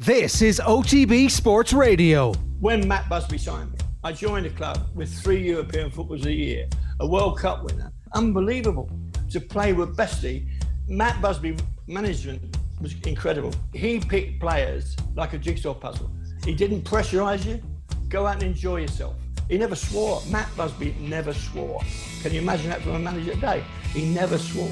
This is OTB Sports Radio. When Matt Busby signed me, I joined a club with three European footballers a year, a World Cup winner. Unbelievable to play with Busby. Matt Busby management was incredible. He picked players like a jigsaw puzzle. He didn't pressurise you. Go out and enjoy yourself. He never swore. Matt Busby never swore. Can you imagine that from a manager today? He never swore.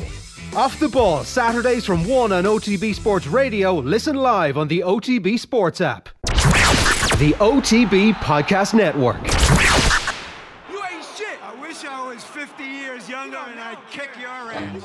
Off the ball, Saturdays from 1 on OTB Sports Radio. Listen live on the OTB Sports app. The OTB Podcast Network. You ain't shit. I wish I was 50 years younger and I'd kick your ass.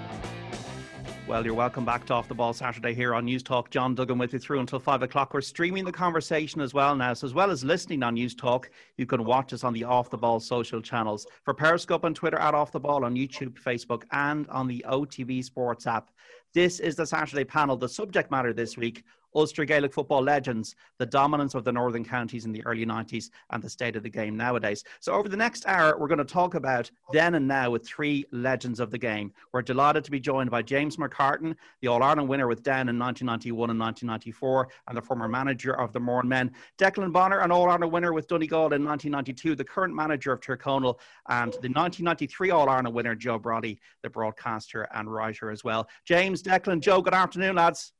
Well, you're welcome back to Off the Ball Saturday here on Newstalk. John Duggan with you through until five o'clock. We're streaming the conversation as well now. So, as well as listening on Newstalk, you can watch us on the Off the Ball social channels for Periscope on Twitter at Off the Ball on YouTube, Facebook, and on the OTB Sports app. This is the Saturday panel. The subject matter this week Ulster Gaelic football legends, the dominance of the northern counties in the early 90s, and the state of the game nowadays. So, over the next hour, we're going to talk about then and now with three legends of the game. We're delighted to be joined by James McCartan, the All Ireland winner with Down in 1991 and 1994, and the former manager of the Mourne Men. Declan Bonner, an All Ireland winner with Donegal in 1992, the current manager of Tyrconnell, and the 1993 All Ireland winner, Joe Brolly, the broadcaster and writer as well. James, Declan, Joe, good afternoon, lads.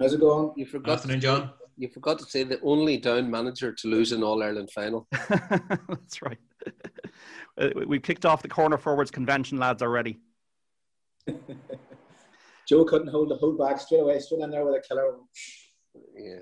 How's it going? You forgot. Afternoon, John. You forgot to say the only down manager to lose an All Ireland final. That's right. We've kicked off the corner forwards convention, lads, already. Joe couldn't hold the hold back straight away, straight in there with a killer. Yeah.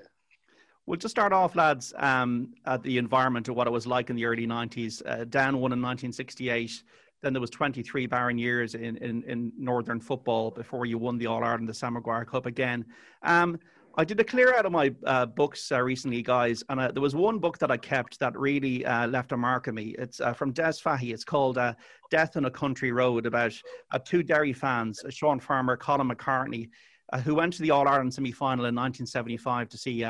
We'll just start off, lads, um, at the environment of what it was like in the early 90s. Uh, Down won in 1968. Then there was 23 barren years in, in, in Northern football before you won the All Ireland, the Sam Maguire Cup again. Um, I did a clear out of my uh, books uh, recently, guys, and uh, there was one book that I kept that really uh, left a mark on me. It's uh, from Des Fahy. It's called uh, Death on a Country Road about two Derry fans, Sean Farmer, Colin McCartney, who went to the All Ireland semi final in 1975 to see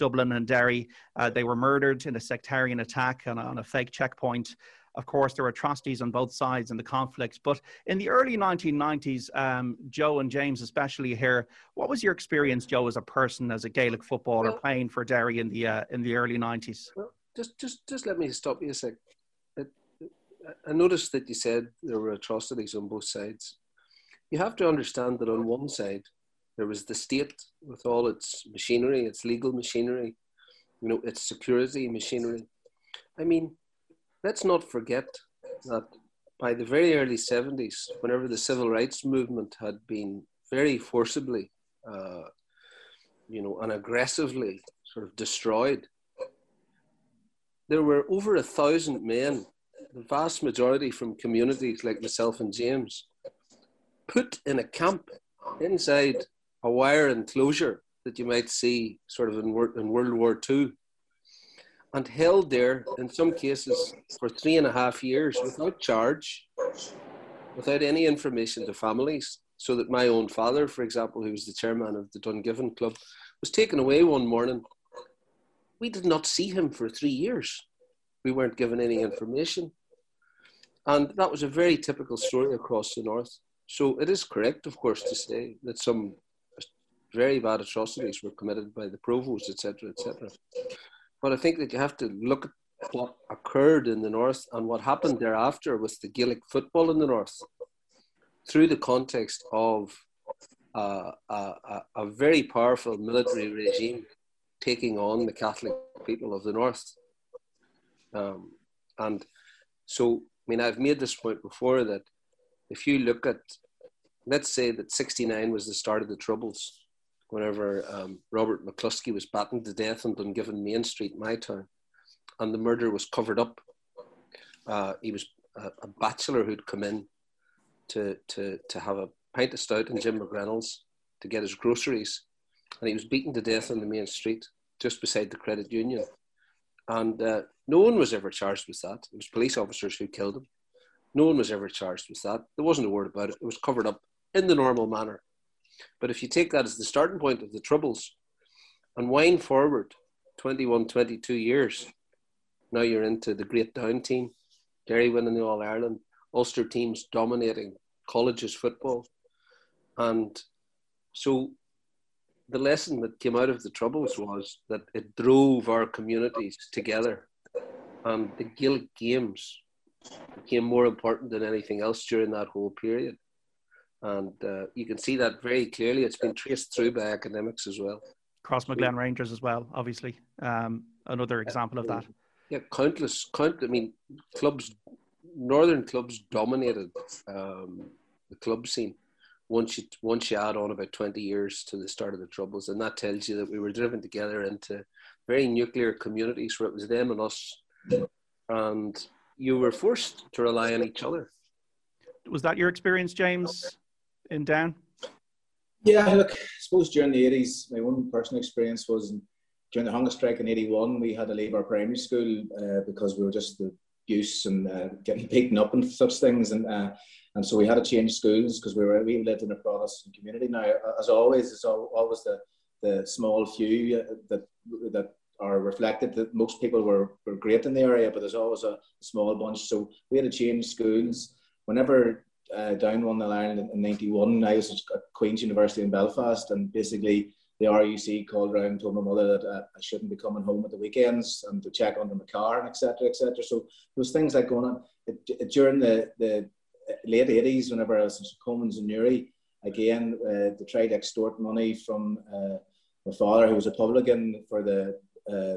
Dublin and Derry. they were murdered in a sectarian attack on on a fake checkpoint. Of course, there were atrocities on both sides in the conflict. But in the early 1990s, um, Joe and James, especially here, what was your experience, Joe, as a person, as a Gaelic footballer, well, playing for Derry in the uh, in the early 90s? Well, just just just let me stop you a sec. I noticed that you said there were atrocities on both sides. You have to understand that on one side there was the state with all its machinery, its legal machinery, you know, its security machinery. I mean, let's not forget that by the very early 70s, whenever the civil rights movement had been very forcibly, uh, you know, and aggressively sort of destroyed, there were over a thousand men, the vast majority from communities like myself and James, put in a camp inside a wire enclosure that you might see sort of in, in World War II and held there in some cases for three and a half years without charge, without any information to families. So that my own father, for example, who was the chairman of the Dungiven Club, was taken away one morning. We did not see him for three years. We weren't given any information. And that was a very typical story across the north. So it is correct, of course, to say that some very bad atrocities were committed by the Provos, etc., etc. But I think that you have to look at what occurred in the north and what happened thereafter with the Gaelic football in the north through the context of uh, a, a, very powerful military regime taking on the Catholic people of the north. Um, and so, I mean, I've made this point before that if you look at, let's say that 69 was the start of the Troubles, whenever um, Robert McCluskey was battened to death on Dungiven Main Street, my town, and the murder was covered up. Uh, he was a, a, bachelor who'd come in to, to, to have a pint of stout in Jim McReynolds, to get his groceries, and he was beaten to death on the main street just beside the credit union. And uh, no one was ever charged with that. It was police officers who killed him. No one was ever charged with that. There wasn't a word about it. It was covered up in the normal manner. But if you take that as the starting point of the troubles and wind forward 21, 22 years, now you're into the Great Down team, Derry winning the All Ireland, Ulster teams dominating colleges football. And so the lesson that came out of the Troubles was that it drove our communities together. And the Gaelic Games became more important than anything else during that whole period. And uh, you can see that very clearly. It's been traced through by academics as well. Crossmaglen Rangers as well, obviously. Um, another example of that. Yeah, countless, count. I mean, clubs, northern clubs dominated um, the club scene once you once you add on about 20 years to the start of the troubles and that tells you that we were driven together into very nuclear communities where it was them and us and you were forced to rely on each other was that your experience james in down yeah look i suppose during the 80s my own personal experience was during the hunger strike in 81 we had to leave our primary school uh, because we were just the use and uh, getting beaten up and such things and uh, and so we had to change schools because we were we lived in a Protestant community. Now, as always, it's always the the small few uh, that that are reflected that most people were, were great in the area, but there's always a small bunch. So we had to change schools. Whenever uh, down won the line in, in 91, I was at Queen's University in Belfast, and basically the RUC called around and told my mother that uh, I shouldn't be coming home at the weekends and to check under my car and etc. etc. So was things like going on it, during the, the late 80s, whenever I was in Commons and Newry, again, uh, they tried to extort money from uh, my father, who was a publican, for the uh,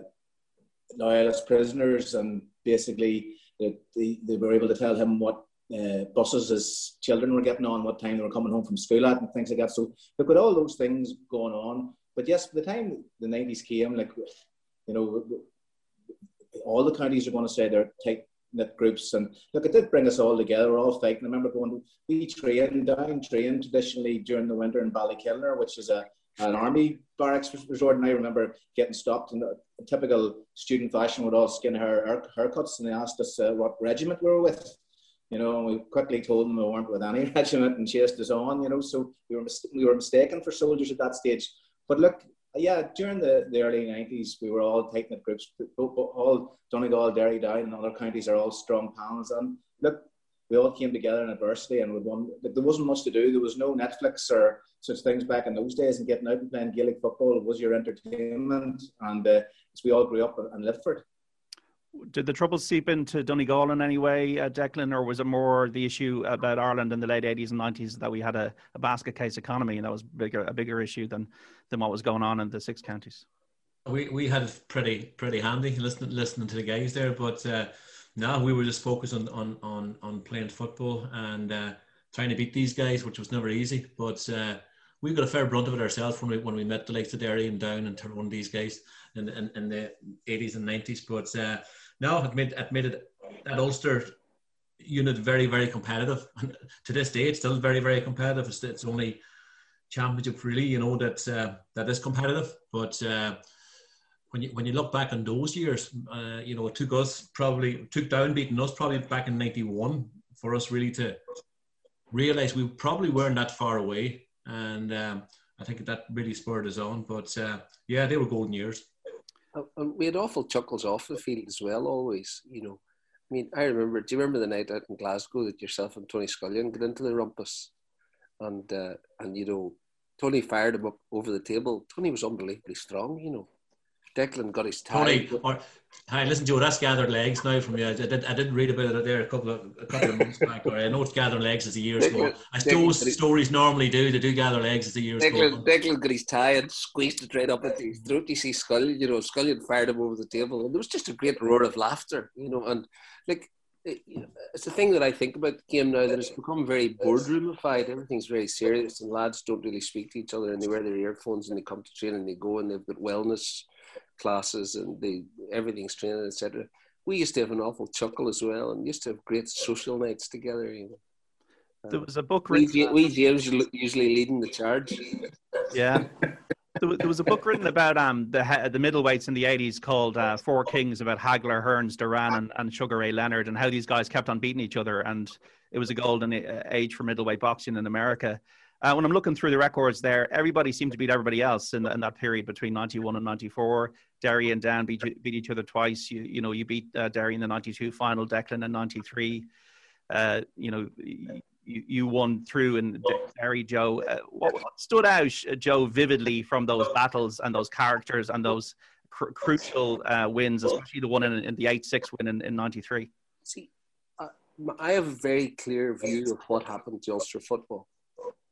loyalist prisoners. And basically, they, they were able to tell him what uh, buses as children were getting on, what time they were coming home from school at, and things like that. So look at all those things going on. But yes, by the time the 90s came, like, you know, all the counties are going to say they're take, knit groups. And look, it did bring us all together. We're all fighting. I remember going to, we trained down, trained traditionally during the winter in Ballykinler, which is a, an army barracks resort. And I remember getting stopped in typical student fashion with all skin hair haircuts. And they asked us uh, what regiment we were with. You know, and we quickly told them we weren't with any regiment and chased us on, you know. So we were, mis- we were mistaken for soldiers at that stage. But look, yeah, during the, the early 90s, we were all tight knit groups. All Donegal, Derry, Down, and other counties are all strong panels. And look, we all came together in adversity and we won. There wasn't much to do. There was no Netflix or such things back in those days. And getting out and playing Gaelic football was your entertainment. And uh, we all grew up and lived for it did the troubles seep into Donegal in any way, uh, Declan, or was it more the issue about Ireland in the late 80s and 90s that we had a, a basket case economy and that was bigger, a bigger issue than, than what was going on in the six counties? We, we had it pretty pretty handy listening listening to the guys there, but uh, no, we were just focused on on on, on playing football and uh, trying to beat these guys, which was never easy. But uh, we got a fair brunt of it ourselves when we when we met the likes of Derry and Down and Tyrone, these guys in, in, in the 80s and 90s. But uh, no, it made, it made it, that Ulster unit very, very competitive. And to this day, it's still very, very competitive. It's, it's only championship really, you know, that, uh, that is competitive. But uh, when you when you look back on those years, uh, you know, it took us probably took down beating us probably back in '91 for us really to realize we probably weren't that far away, and um, I think that really spurred us on. But uh, yeah, they were golden years. And we had awful chuckles off the field as well, always. You know, I mean, I remember. Do you remember the night out in Glasgow that yourself and Tony Scullion got into the rumpus, and uh, and you know, Tony fired him up over the table. Tony was unbelievably strong. You know, Declan got his tie. Tony, hi, listen, Joe, that's gathered legs now from you. I did, I did read about it there a couple of a couple of months back. Or I know it's gathering legs as the years Declan, go. As those stories normally do, they do gather legs as the years Declan, go. Declan got his tie and squeezed it right up at his throat. You see Scullion, you know, Scullion fired him over the table, and there was just a great roar of laughter, you know, and like eh, it's a thing that I think about the game now that it's become very boardroomified. Everything's very serious, and lads don't really speak to each other, and they wear their earphones and they come to train and they go and they've got wellness classes and the everything's training, etc. We used to have an awful chuckle as well, and used to have great social nights together. You know. There was a book We, written. we James usually leading the charge. Yeah. There, there was a book written about um the the middleweights in the eighties called uh, Four Kings about Hagler, Hearns, Duran, and, and Sugar Ray Leonard, and how these guys kept on beating each other, and it was a golden age for middleweight boxing in America. Uh, when I'm looking through the records there, everybody seemed to beat everybody else in, in that period between 91 and 94. Derry and Down beat, beat each other twice. You, you know, you beat uh, Derry in the 92 final, Declan in 93. Uh, you know, you, you won through and Derry, Joe. Uh, what, what stood out, uh, Joe, vividly from those battles and those characters and those cr- crucial uh, wins, especially the one in, in the 8 6 win in, in 93? See, I have a very clear view of what happened to Ulster football.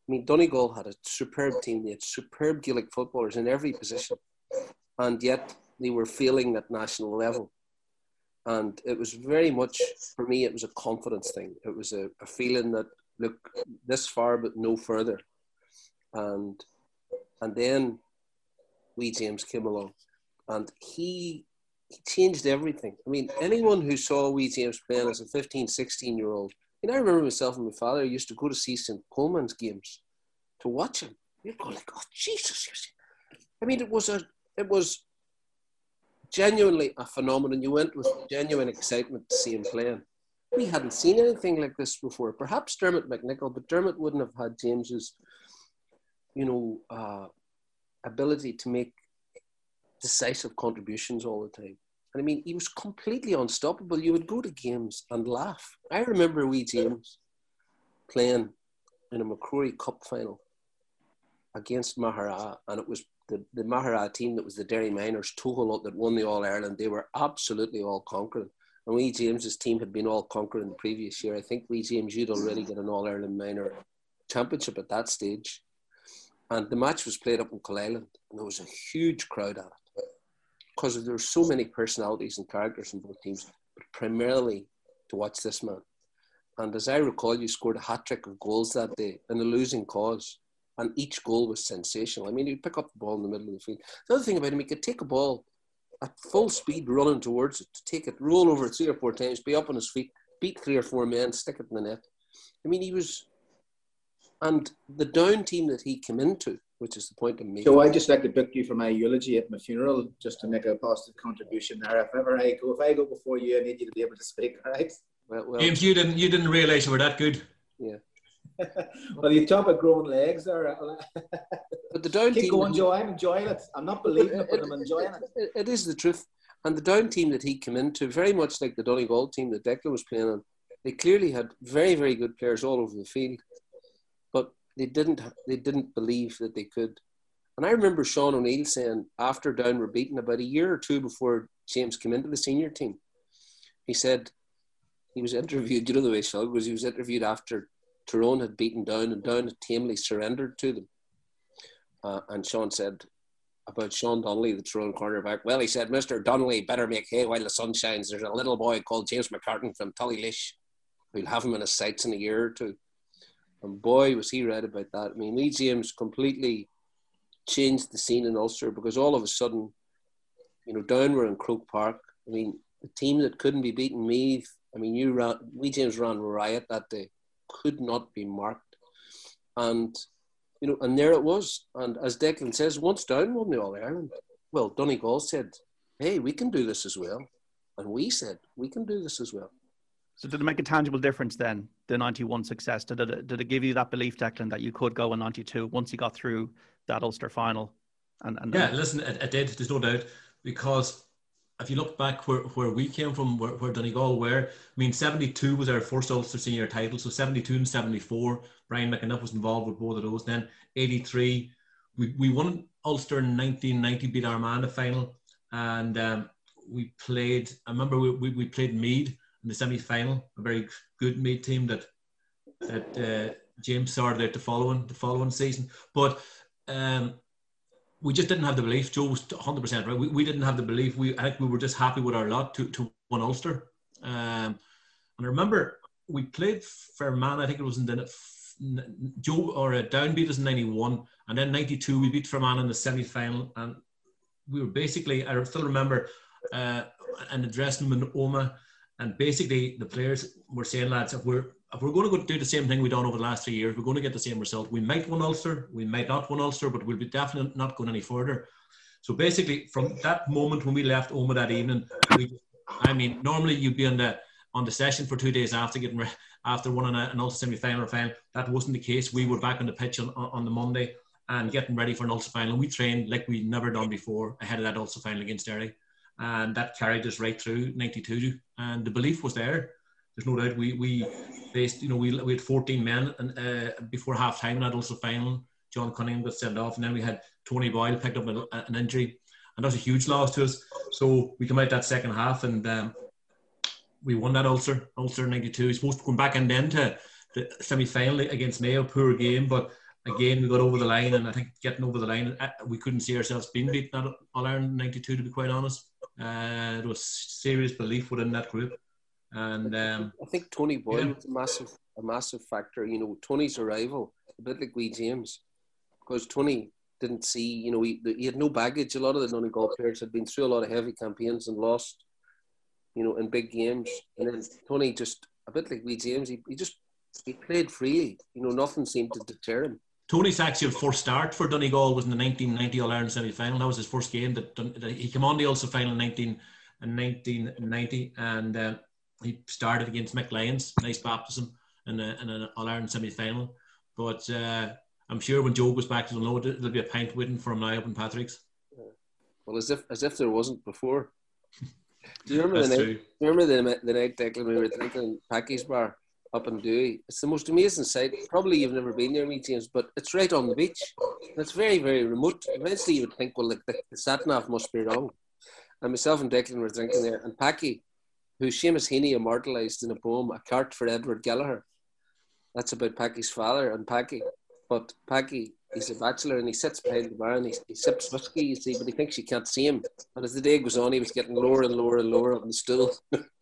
I mean, Donegal had a superb team. They had superb Gaelic footballers in every position, and yet they were failing at national level. And it was very much, for me, it was a confidence thing. It was a, a feeling that, look, this far but no further. And and then Wee James came along, and he he changed everything. I mean, anyone who saw Wee James playing as a 15, 16 year old, and I remember myself and my father used to go to see St. Colman's games to watch him. You'd go like, oh Jesus! I mean, it was a it was genuinely a phenomenon. You went with genuine excitement to see him playing. We hadn't seen anything like this before. Perhaps Dermot McNicholl, but Dermot wouldn't have had James's, you know, uh, ability to make decisive contributions all the time. And I mean, he was completely unstoppable. You would go to games and laugh. I remember wee James playing in a MacRory Cup final against Maghera, and it was the, the Maghera team that was the Derry Minors, Tugalot, that won the All Ireland. They were absolutely all conquering. And wee James's team had been all conquering the previous year. I think wee James, you'd already got an All Ireland Minor championship at that stage. And the match was played up in Island, and there was a huge crowd at it because there were so many personalities and characters in both teams, but primarily to watch this man. And as I recall, you scored a hat trick of goals that day in a losing cause, and each goal was sensational. I mean, he'd pick up the ball in the middle of the field. The other thing about him, he could take a ball at full speed running towards it, to take it, roll over three or four times, be up on his feet, beat three or four men, stick it in the net. I mean, he was. And the down team that he came into, which is the point of me. So I just like to book you for my eulogy at my funeral, just to make a positive contribution there. If ever I go, if I go before you, I need you to be able to speak, all right? Well, well, James, you didn't you didn't realise you were that good. Yeah. well, you talk about growing legs there. But the down Keep team. going, Joe. I'm enjoying it. I'm not believing it, but I'm enjoying it. it, it is the truth. And the down team that he came into, very much like the Donegal team that Declan was playing on, they clearly had very, very good players all over the field, but they didn't. They didn't believe that they could. And I remember Sean O'Neill saying after Down were beaten about a year or two before James came into the senior team, he said he was interviewed. You know the way Sean was. He was interviewed after Tyrone had beaten Down, and Down had tamely surrendered to them. Uh, and Sean said about Sean Donnelly, the Tyrone cornerback. Well, he said, Mr. Donnelly better make hay while the sun shines. There's a little boy called James McCartan from Tullylish. We'll have him in his sights in a year or two. And boy, was he right about that. I mean, Lee James completely changed the scene in Ulster because all of a sudden, you know, down were in Croke Park. I mean, the team that couldn't be beaten, Meath, I mean, you ran, Lee James ran riot that day, could not be marked. And you know, and there it was. And as Declan says, once down won the All Ireland. Well, Donegal said, "Hey, we can do this as well," and we said, "We can do this as well." So did it make a tangible difference then, the 91 success? Did it, did it give you that belief, Declan, that you could go in 92 once you got through that Ulster final? And, and Yeah, listen, it, it did. There's no doubt because if you look back where, where we came from, where, where Donegal were, I mean, 72 was our first Ulster senior title. So 72 and 74, Brian McEniff was involved with both of those. Then 83, we, we won Ulster in 1990, beat Armagh in the final. And um, we played, I remember we, we, we played Meath in the semi final, a very good Meath team that that uh, James started out the following, the following season. But um, we just didn't have the belief. Joe was 100% right. We, we didn't have the belief. We I think we were just happy with our lot to, to win Ulster. Um, and I remember we played Fermanagh, I think it was in the Joe or uh, down beat us in 91. And then 92, we beat Fermanagh in the semi final. And we were basically, I still remember uh, an room in Omagh. And basically, the players were saying, lads, if we're if we're going to go do the same thing we've done over the last three years, we're going to get the same result. We might win Ulster, we might not win Ulster, but we'll be definitely not going any further. So basically, from that moment when we left Omagh that evening, we, I mean, normally you'd be on the on the session for two days after getting after winning an Ulster semi-final or final. That wasn't the case. We were back on the pitch on, on the Monday and getting ready for an Ulster final. We trained like we'd never done before ahead of that Ulster final against Derry, and that carried us right through '92. And the belief was there. There's no doubt. We we faced, you know, we, we had 14 men and uh, before half time in that Ulster final. John Cunningham got sent off, and then we had Tony Boyle picked up an injury, and that was a huge loss to us. So we come out that second half, and um, we won that Ulster, Ulster '92. Supposed to come back and then to the semi final against Mayo, poor game, but again we got over the line, and I think getting over the line, uh, we couldn't see ourselves being beaten at All Ireland '92. To be quite honest, uh, there was serious belief within that group, and um, I think Tony Boyle yeah. was a massive, a massive factor. You know, Tony's arrival, a bit like Wee James, because Tony didn't see, you know, he, he had no baggage. A lot of the Donegal players had been through a lot of heavy campaigns and lost you know, in big games. And then Tony just a bit like Wee James, he, he just he played freely. You know, nothing seemed to deter him. Tony's actual first start for Donegal was in the 1990 All Ireland semi final. That was his first game. That, that, he came on the Ulster final in 19 in 1990, and uh, he started against Mick Lyons, nice baptism in, a, in an All Ireland semi final. But uh, I'm sure when Joe goes back to the load, there'll be a pint waiting for him now up in Patrick's. Well, as if as if there wasn't before. Do you remember the night? Do you remember the, the night Declan we were drinking Packy's bar up in Dewey? It's the most amazing sight. Probably you've never been there, me James, but it's right on the beach. It's very very remote. Eventually you would think, well, the, the, the sat nav must be wrong. And myself and Declan were drinking there, and Packy, who Seamus Heaney immortalised in a poem, "A Cart for Edward Gallagher." That's about Packy's father and Packy. But Packy he's a bachelor and he sits behind the bar and he, he sips whiskey, you see, but he thinks you can't see him. And as the day goes on, he was getting lower and lower and lower on the stool.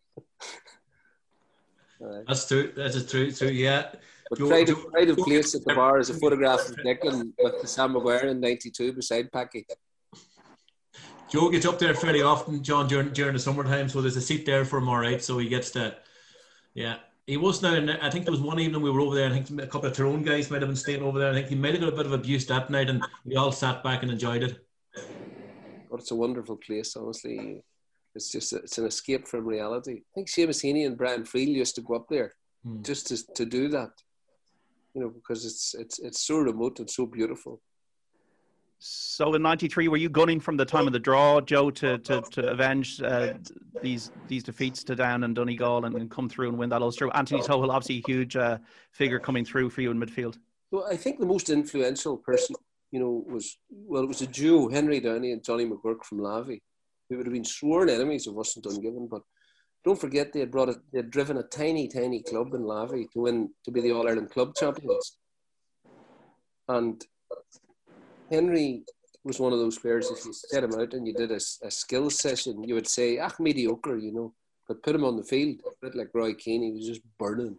That's true. That's a true. True. Yeah. But Joe, pride, of, pride of place at the bar is a photograph of Declan with the Sam Maguire in '92 beside Packy. Joe gets up there fairly often, John, during during the summertime. So there's a seat there for him, all right. So he gets to, yeah, he was now. I think there was one evening we were over there. I think a couple of Tyrone guys might have been staying over there. I think he might have got a bit of abuse that night, and we all sat back and enjoyed it. But it's a wonderful place, honestly. It's just a, it's an escape from reality. I think Seamus Heaney and Brian Friel used to go up there hmm. just to to do that, you know, because it's it's it's so remote and so beautiful. So in '93, were you gunning from the time of the draw, Joe, to to, to avenge uh, these these defeats to Down and Donegal and, and, come through and win that Ulster? Anthony Tohill, obviously a huge uh, figure coming through for you in midfield. Well, I think the most influential person, you know, was well, it was a duo, Henry Downey and Johnny McGurk from Lavey, who would have been sworn enemies of us and Dungiven. But don't forget, they had brought it, they had driven a tiny, tiny club in Lavey to win to be the All Ireland club champions, and Henry was one of those players. If you set him out and you did a, a skills session, you would say, "Ah, mediocre," you know. But put him on the field, a bit like Roy Keane, he was just burning,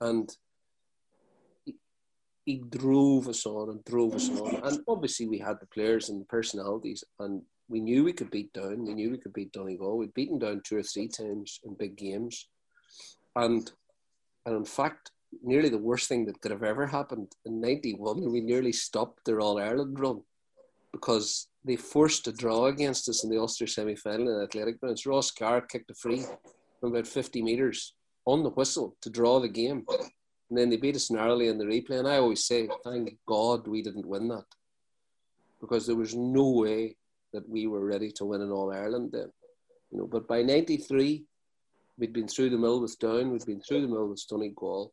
and he, he drove us on and drove us on. And obviously, we had the players and the personalities, and we knew we could beat down. We knew we could beat Donegal. We'd beaten down two or three times in big games, and and in fact, nearly the worst thing that could have ever happened. In 91, we nearly stopped their All Ireland run because they forced a draw against us in the Ulster semi final in Athletic Grounds. Ross Carr kicked a free from about 50 metres on the whistle to draw the game. And then they beat us narrowly in the replay. And I always say, thank God we didn't win that because there was no way that we were ready to win an All Ireland then. You know, but by 93, we'd been through the mill with Down, we'd been through the mill with Donegal,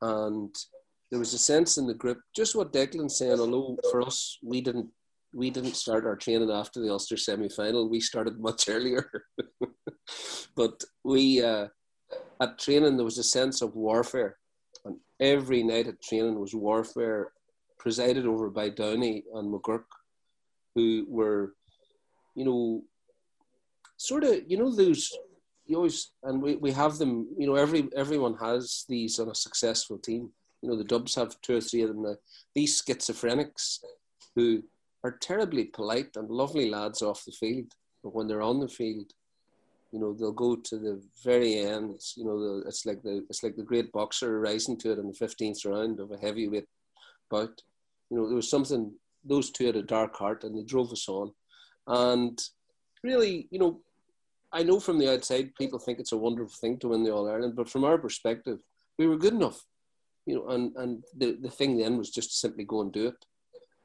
and there was a sense in the group, just what Declan's saying, although for us, we didn't we didn't start our training after the Ulster semi final. We started much earlier. but we, uh, at training, there was a sense of warfare. And every night at training was warfare presided over by Downey and McGurk, who were, you know, sort of, you know, those you always and we, we have them you know every everyone has these on a successful team you know the dubs have two or three of them now these schizophrenics who are terribly polite and lovely lads off the field but when they're on the field You know, they'll go to the very end. You know, it's like the it's like the great boxer rising to it in the fifteenth round of a heavyweight bout. You know, there was something. Those two had a dark heart, and they drove us on. And really, you know, I know from the outside people think it's a wonderful thing to win the All Ireland, but from our perspective, we were good enough. You know, and and the the thing then was just to simply go and do it.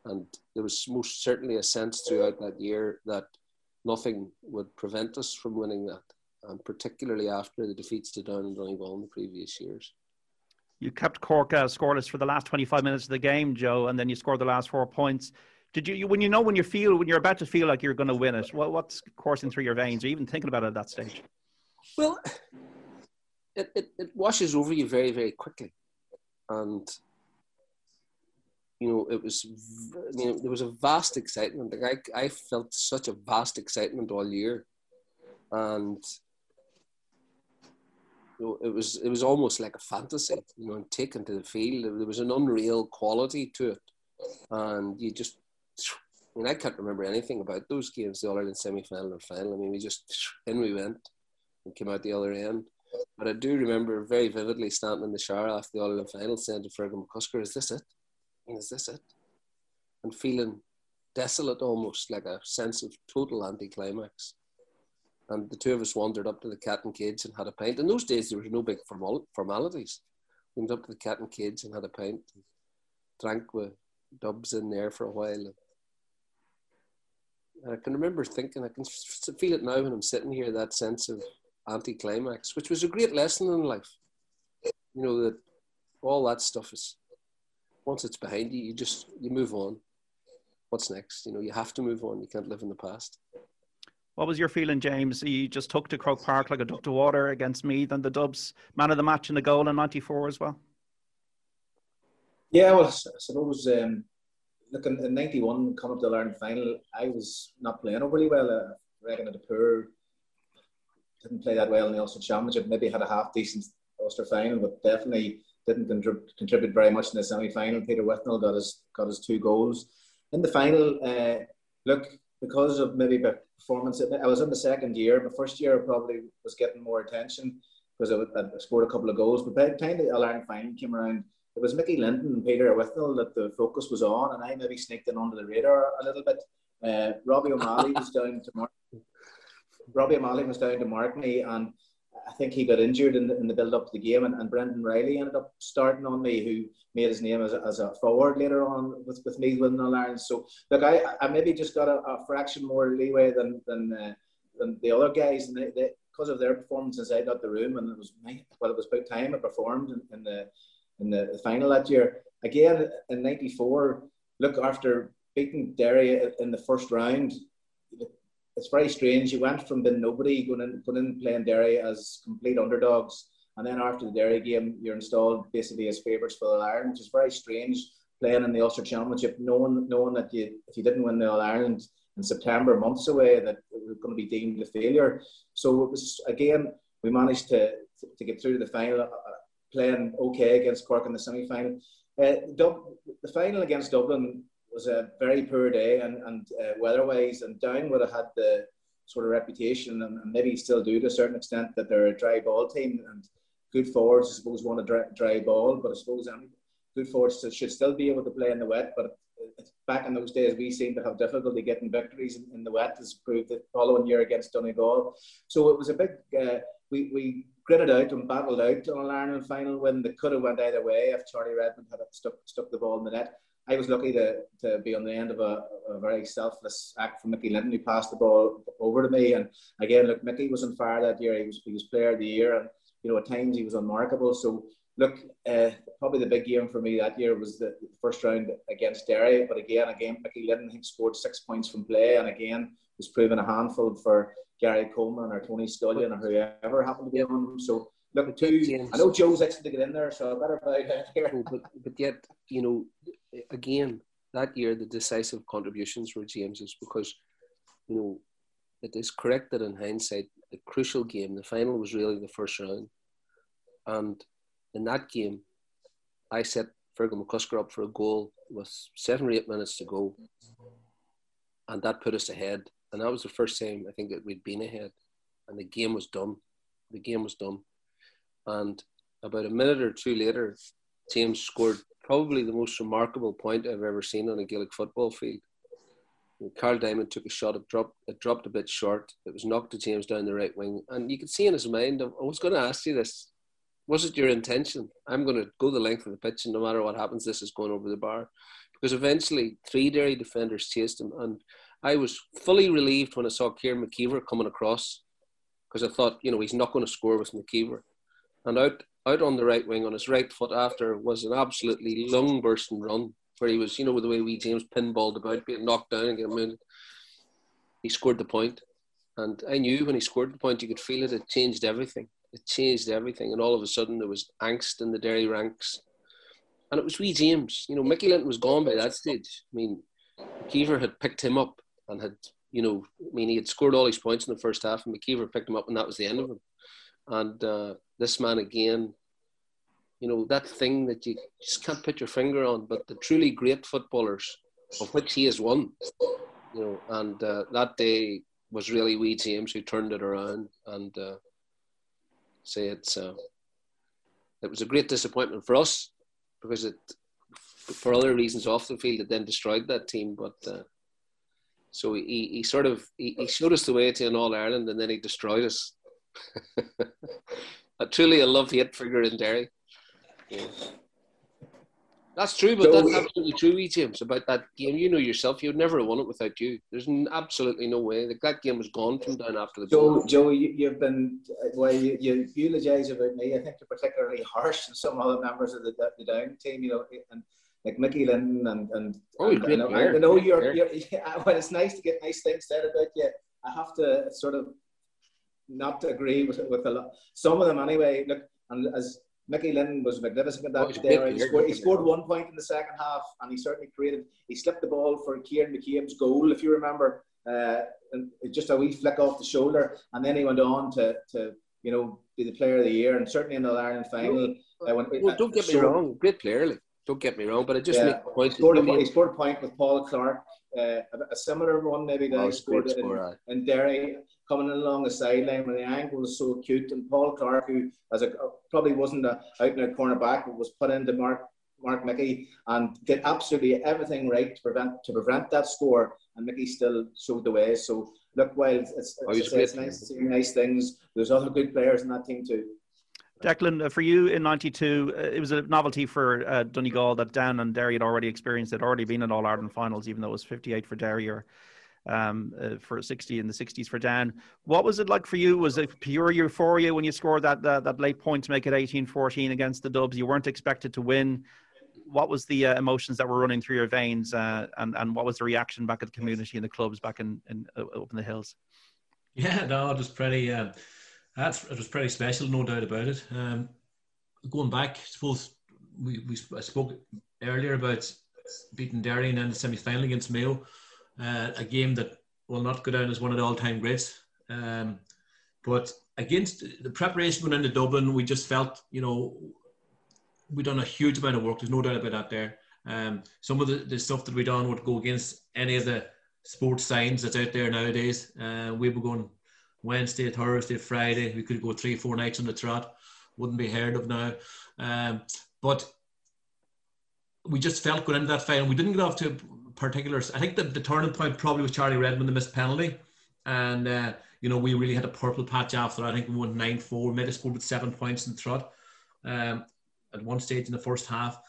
And there was most certainly a sense throughout that year that nothing would prevent us from winning that, and particularly after the defeats to Down and Donegal in the previous years. You kept Cork uh, scoreless for the last 25 minutes of the game, Joe, and then you scored the last four points. Did you, you when you know when you feel when you're about to feel like you're going to win it? What, what's coursing through your veins? Are even thinking about it at that stage? Well, it, it, it washes over you very very quickly, and you know, it was, I mean, there was a vast excitement. Like I, I felt such a vast excitement all year, and you know, it was, it was almost like a fantasy. You know, and taken to the field, there was an unreal quality to it, and you just, I mean, I can't remember anything about those games, the All Ireland semi final or final. I mean, we just in we went and came out the other end. But I do remember very vividly standing in the shower after the All Ireland final, saying to Fergal McCusker, "Is this it? Is this it? And feeling desolate almost, like a sense of total anticlimax. And the two of us wandered up to the cat and cage and had a pint. In those days, there was no big formal- formalities. We went up to the cat and cage and had a pint and drank with dubs in there for a while. And I can remember thinking, I can feel it now when I'm sitting here, that sense of anticlimax, which was a great lesson in life. You know, that all that stuff is once it's behind you, you just you move on. What's next? You know, you have to move on. You can't live in the past. What was your feeling, James? You just took to Croke Park like a duck to water against me, and the Dubs, man of the match and the goal in '94 as well. Yeah, well, I suppose um, looking in '91 coming up to the Ireland final, I was not playing overly well. Uh, reckon at the poor didn't play that well in the Ulster Championship. Maybe had a half decent Ulster final, but definitely didn't contrib- contribute very much in the semi final. Peter Withnell got his got his two goals in the final. Uh, look, because of maybe performance, I was in the second year. My first year probably was getting more attention because I, I scored a couple of goals. But by the time the Ireland final came around, it was Mickey Linton and Peter Withnell that the focus was on, and I maybe sneaked in under the radar a little bit. Uh, Robbie O'Malley was down to Mark. Robbie O'Malley was down to mark me, and I think he got injured in the, in the build up to the game, and, and Brendan Reilly ended up starting on me, who made his name as a, as a forward later on with, with me winning All. So, look, I, I maybe just got a, a fraction more leeway than than, uh, than the other guys, and they, they, because of their performances performance inside the room, and it was well, it was about time I performed in, in the in the, the final that year. Again in '94, look after beating Derry in the first round, it's very strange. You went from being nobody going in, going in playing Derry as complete underdogs, and then after the Derry game, you're installed basically as favourites for the Ireland, which is very strange. Playing in the Ulster Championship, knowing knowing that you if you didn't win the All Ireland in September, months away, that it was going to be deemed a failure. So it was again we managed to to get through to the final, playing okay against Cork in the semi final. Uh, the final against Dublin was a very poor day and, and uh, weather-wise, and Down would have had the sort of reputation, and, and, maybe still do to a certain extent, that they're a dry ball team, and good forwards, I suppose, want a dry, dry ball, but I suppose um, good forwards should still be able to play in the wet, but back in those days, we seemed to have difficulty getting victories in, in the wet, as proved the following year against Donegal. So it was a big, uh, we, we gritted out and battled out on an Ireland final when they could have went either way if Charlie Redmond had stuck, stuck the ball in the net. I was lucky to, to be on the end of a, a very selfless act from Mickey Linton, who passed the ball over to me. And again, look, Mickey was on fire that year. He was, he was player of the year, and you know at times he was unmarkable. So look, uh, probably the big game for me that year was the, the first round against Derry. But again, again, Mickey Linton he scored six points from play, and again was proven a handful for Gary Coleman or Tony Scullion or whoever happened to be on him. So look, two. I know Joe's actually to get in there, so I better bow down here. Oh, but, but yet, you know, again, that year the decisive contributions were James's because, you know, it is correct that in hindsight, the crucial game, the final was really the first round. And in that game, I set Fergal McCusker up for a goal with seven or eight minutes to go. And that put us ahead. And that was the first time I think that we'd been ahead. and the game was done. The game was done. And about a minute or two later, James scored probably the most remarkable point I've ever seen on a Gaelic football field. Karl Diamond took a shot, it dropped, it dropped a bit short. It was knocked to James down the right wing. And you could see in his mind, I was going to ask you this was it your intention? I'm going to go the length of the pitch, and no matter what happens, this is going over the bar. Because eventually, three Derry defenders chased him. And I was fully relieved when I saw Kieran McKeever coming across because I thought, you know, he's not going to score with McKeever. And out, out on the right wing, on his right foot after, was an absolutely lung bursting run where he was, you know, with the way we James pinballed about, being knocked down and getting moved. He scored the point. And I knew when he scored the point, you could feel it. It changed everything. It changed everything. And all of a sudden, there was angst in the Derry ranks. And it was wee James. You know, Mickey Linton was gone by that stage. I mean, McKeever had picked him up and had, you know, I mean, he had scored all his points in the first half, and McKeever picked him up, and that was the end of him. And uh, this man again, you know, that thing that you just can't put your finger on, but the truly great footballers, of which he is one, you know, and uh, that day was really wee James who turned it around and uh, say it's uh, it was a great disappointment for us because it for other reasons off the field it then destroyed that team but uh, so he, he sort of he, he showed us the way to an All Ireland and then he destroyed us a truly a love hate figure in Derry yeah. That's true, but so, that's absolutely true, James, about that game. You know yourself, you'd never have won it without you. There's absolutely no way. That game was gone from down after the Joe, Joe, you, have been, well, you, you eulogise about me. I think you're particularly harsh and some other members of the, the down team, you know, and like Mickey Lynn and, and, oh, and, and I, I know you're, you're, yeah, well, it's nice to get nice things said about you. I have to sort of not agree with, with a lot, some of them anyway. Look, and as Mickey Lynn was magnificent in that oh, day. He scored, he scored, one point in the second half, and he certainly created. He slipped the ball for Kieran McCabe's goal, if you remember, uh, and just a wee flick off the shoulder, and then he went on to, to you know, be the player of the year, and certainly in the Ireland final. Uh, when, well, don't get me wrong, great player. Like, don't get me wrong, but it just yeah, He scored, a, he scored a point with Paul Clarke, uh, a, similar one maybe that oh, he scored in, in Derry coming along the sideline when the angle was so acute. And Paul Clark, who as a probably wasn't a out and out cornerback, but was put into Mark Mark Mickey and did absolutely everything right to prevent to prevent that score. And Mickey still showed the way. So look, while it's, it's, oh, it's, it's nice to see nice things, there's other good players in that team too. Declan, uh, for you in '92, uh, it was a novelty for uh, Donegal that Down and Derry had already experienced. They'd already been in All Ireland finals, even though it was 58 for Derry or um, uh, for 60 in the 60s for Dan. What was it like for you? Was it pure euphoria when you scored that, that, late point to make it 18-14 against the Dubs? You weren't expected to win. What was the emotions that were running through your veins, and and what was the reaction back at the community and the clubs back in, in up in the hills? Yeah, no, just pretty. That's it was pretty special, no doubt about it. Um, going back, I suppose we, we I spoke earlier about beating Derry and then the semi final against Mayo uh, a game that will not go down as one of the all-time greats. Um, but against the preparation going into Dublin, we just felt, you know, we done a huge amount of work. There's no doubt about that there. Um, some of the, the stuff that we done would go against any of the sports signs that's out there nowadays. Uh, we were going Wednesday, Thursday, Friday. We could go three, four nights on the trot. Wouldn't be heard of now. Um, but we just felt going into that final. We didn't get off to particulars. I think the, the turning point probably was Charlie Redmond, the missed penalty. And, uh, you know, we really had a purple patch after that. I think we won 9 4, made score with seven points in the trot um, at one stage in the first half.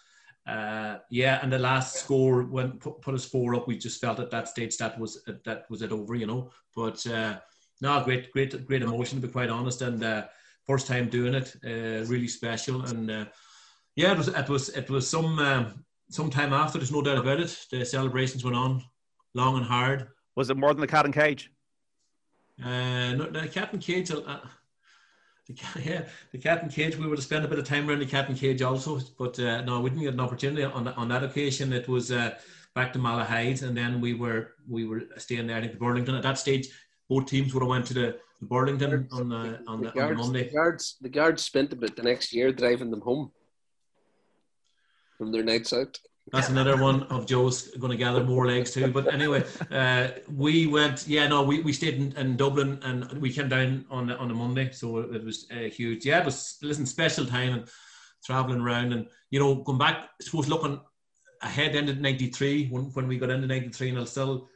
Uh, yeah, and the last score when put, put us four up, we just felt at that stage that was that was it over, you know. But uh, no, great, great, great emotion to be quite honest, and uh, first time doing it, uh, really special, and uh, yeah, it was it was it was some um, sometime after, there's no doubt about it. The celebrations went on long and hard. Was it more than the cat and cage? Uh, no, the cat and cage. Uh, the, yeah, the cat and cage. We would have spent a bit of time around the cat and cage also, but uh, no, we didn't get an opportunity on on that occasion. It was uh, back to Malahide, and then we were we were staying there. I think the Burlington at that stage, both teams would have went to the, the Burlington on the on the, the, guards, on the Monday. The guards, the guards spent about the next year driving them home from their nights out. That's another one of Joe's going to gather more legs too. But anyway, uh, we went. Yeah, no, we, we stayed in, in, Dublin and we came down on on a Monday, so it was uh, huge. Yeah, it was listen special time and traveling around and you know going back. I suppose looking ahead into '93 when, when we got into '93, and I'll still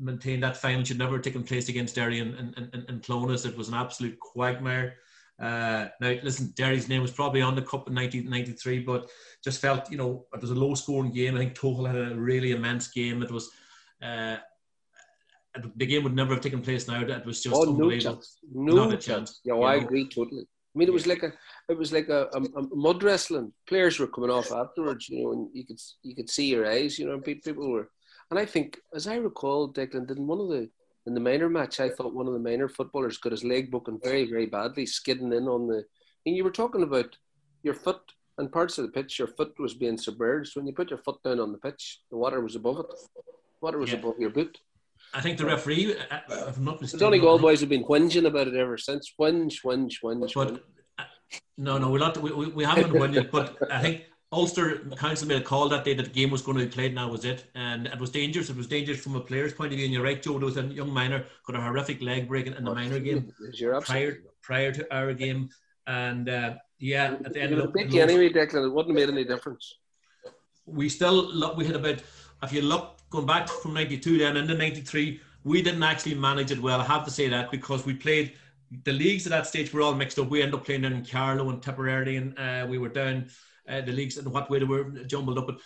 maintain that final should never have taken place against Derry and and, and, and Clones. It was an absolute quagmire. Uh, now, listen, Derry's name was probably on the cup in 1993, but just felt, you know, it was a low scoring game. I think Tohill had a really immense game. It was, uh, the game would never have taken place now. It was just oh, no chance. No chance. chance. Yeah, well, I know. agree totally. I mean, it was like a, it was like a, a, a, mud wrestling. Players were coming off afterwards, you know, and you could, you could see your eyes, you know, people were, and I think, as I recall, Declan, didn't one of the in the minor match, I thought one of the minor footballers got his leg broken very, very badly, skidding in on the. And you were talking about your foot and parts of the pitch. Your foot was being submerged when you put your foot down on the pitch. The water was above it. Water was yeah. above your boot. I think the referee, uh, uh, if I'm not mistaken, the Donegal boys have been whinging about it ever since. Whinge, whinge, whinge. But, whinge. Uh, no, no, we're not. We, we, we haven't whinged, but I think Ulster Council made a call that day that the game was going to be played, and that was it. And it was dangerous. It was dangerous from a player's point of view. And you're right, Joe. There was a young minor got a horrific leg break in the minor game prior prior to our game. And uh, yeah, at the end of the anyway, Declan, it wouldn't have made any difference. We still. We had about if you look going back from '92 then into '93, we didn't actually manage it well. I have to say that because we played the leagues at that stage were all mixed up. We ended up playing in Carlow and Tipperary, and uh, we were down uh, the leagues and what way they were jumbled up. But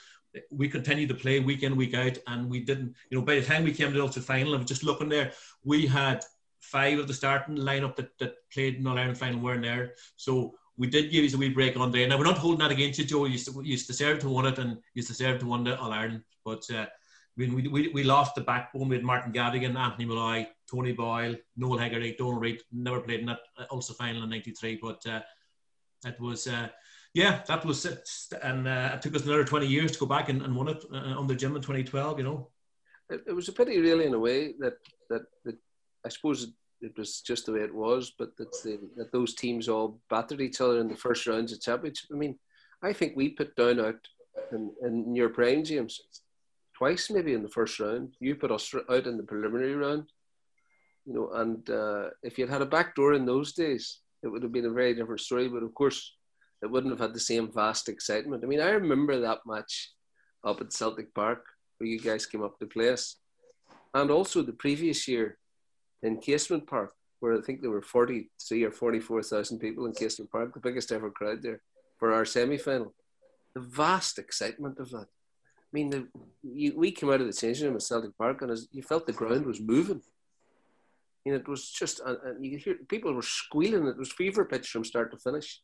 we continued to play week in, week out, and we didn't, you know, by the time we came to the final, I was just looking there, we had five of the starting lineup that, that played in All Ireland final weren't there. So we did give you a wee break on there. Now we're not holding that against you, Joe. You used to, you used to serve to win it and you used to serve to win the All Ireland. But uh, we, we, we lost the backbone with Martin Gavigan, Anthony Molloy, Tony Boyle, Noel Hegarty, Donal Reid. Never played in that Ulster final in '93, but uh, it was. Uh, yeah, that was it. And uh, it took us another 20 years to go back and, and won it uh, under Jim in 2012, you know. It, it, was a pity, really, in a way, that, that, that I suppose it was just the way it was, but that, the, that those teams all battered each other in the first rounds of championship. I mean, I think we put down out in, in your prime, James, twice maybe in the first round. You put us out in the preliminary round, you know, and uh, if you'd had a back door in those days, it would have been a very different story. But of course, it wouldn't have had the same vast excitement. I mean, I remember that match up at Celtic Park where you guys came up to play us, and also the previous year in Casement Park where I think there were 43 or 44,000 people in Casement Park, the biggest ever crowd there for our semi final. The vast excitement of that. I mean, the, you, we came out of the changing room at Celtic Park and as, you felt the ground was moving. You it was just, and you could hear people were squealing. It was fever pitch from start to finish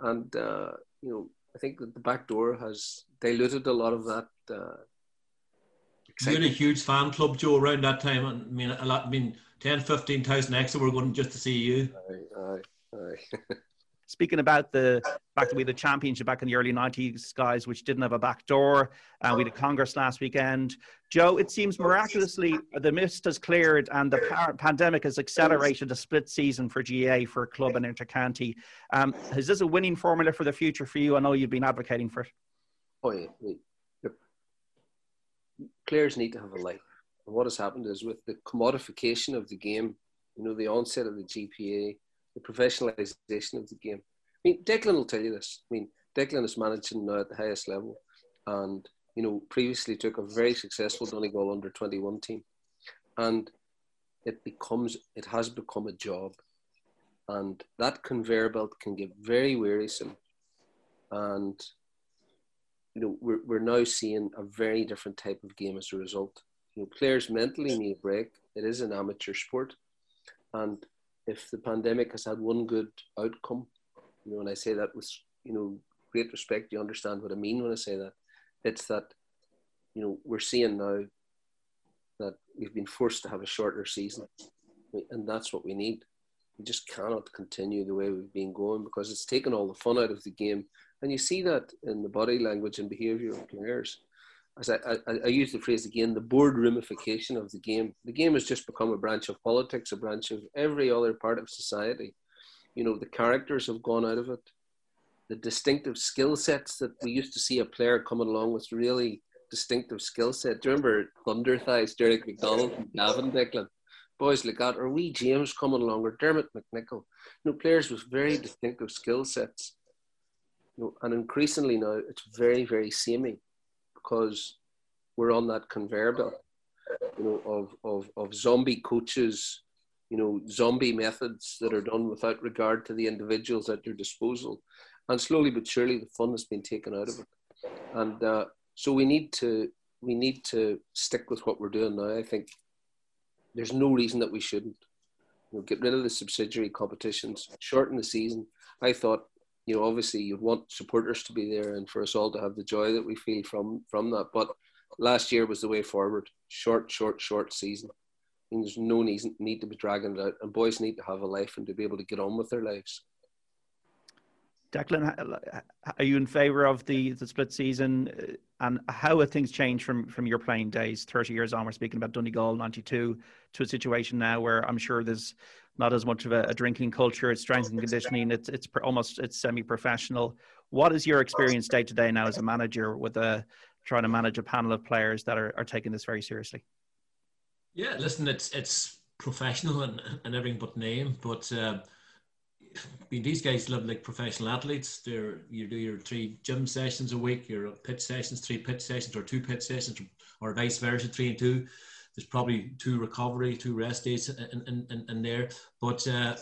and uh, you know I think that the back door has diluted a lot of that. Uh, you had a huge fan club, Joe, around that time. I mean, a lot. I mean, 10, 15,000 extra were going just to see you. Aye, aye, aye. Speaking about the back to be the championship back in the early 90s, guys, which didn't have a back door. Uh, we had a Congress last weekend. Joe, it seems miraculously the mist has cleared and the pandemic has accelerated a split season for GAA, for a club and intercounty. Um, is this a winning formula for the future for you? I know you've been advocating for it. Oh, yeah. Players need to have a life. And what has happened is with the commodification of the game, you know, the onset of the GPA, the professionalisation of the game. I mean, Declan will tell you this. I mean, Declan is managing now at the highest level, and you know, previously took a very successful Donegal under twenty one team, and it becomes it has become a job, and that conveyor belt can get very wearisome, and you know, we're we're now seeing a very different type of game as a result. You know, players mentally need a break. It is an amateur sport, and if the pandemic has had one good outcome, you know, and I say that with you know great respect, you understand what I mean when I say that. It's that you know we're seeing now that we've been forced to have a shorter season, and that's what we need. We just cannot continue the way we've been going because it's taken all the fun out of the game, and you see that in the body language and behaviour of players as I, I, I, use the phrase again, the board boardroomification of the game. The game has just become a branch of politics, a branch of every other part of society. You know, the characters have gone out of it. The distinctive skill sets that we used to see a player coming along with really distinctive skill set. Do you remember Thunder Thighs, Derek McDonald from Gavin Declan? Boys like that, or Wee James coming along, or Dermot McNicholl. You know, players with very distinctive skill sets. You know, and increasingly now it's very, very samey because we're on that conveyor belt, you know, of, of, of zombie coaches, you know, zombie methods that are done without regard to the individuals at your disposal. And slowly but surely the fun has been taken out of it. And uh, so we need to we need to stick with what we're doing now. I think there's no reason that we shouldn't. You know, get rid of the subsidiary competitions, shorten the season. I thought, you know, obviously you'd want supporters to be there and for us all to have the joy that we feel from from that. But last year was the way forward. Short, short, short season. Mean, there's no need, need to be dragging it out, and boys need to have a life and to be able to get on with their lives. Declan, are you in favour of the, the split season? Uh, and how have things changed from, from your playing days 30 years on? We're speaking about Donegal 92 to a situation now where I'm sure there's not as much of a, a drinking culture, it's strength and conditioning, it's, it's almost it's semi professional. What is your experience day to day now as a manager with a, trying to manage a panel of players that are, are taking this very seriously? Yeah, listen, it's it's professional and, and everything but name, but uh, I mean, these guys live like professional athletes. They're you do your three gym sessions a week, your pitch sessions, three pitch sessions, or two pitch sessions, or vice versa, three and two. There's probably two recovery, two rest days in, in, in, in there. But uh,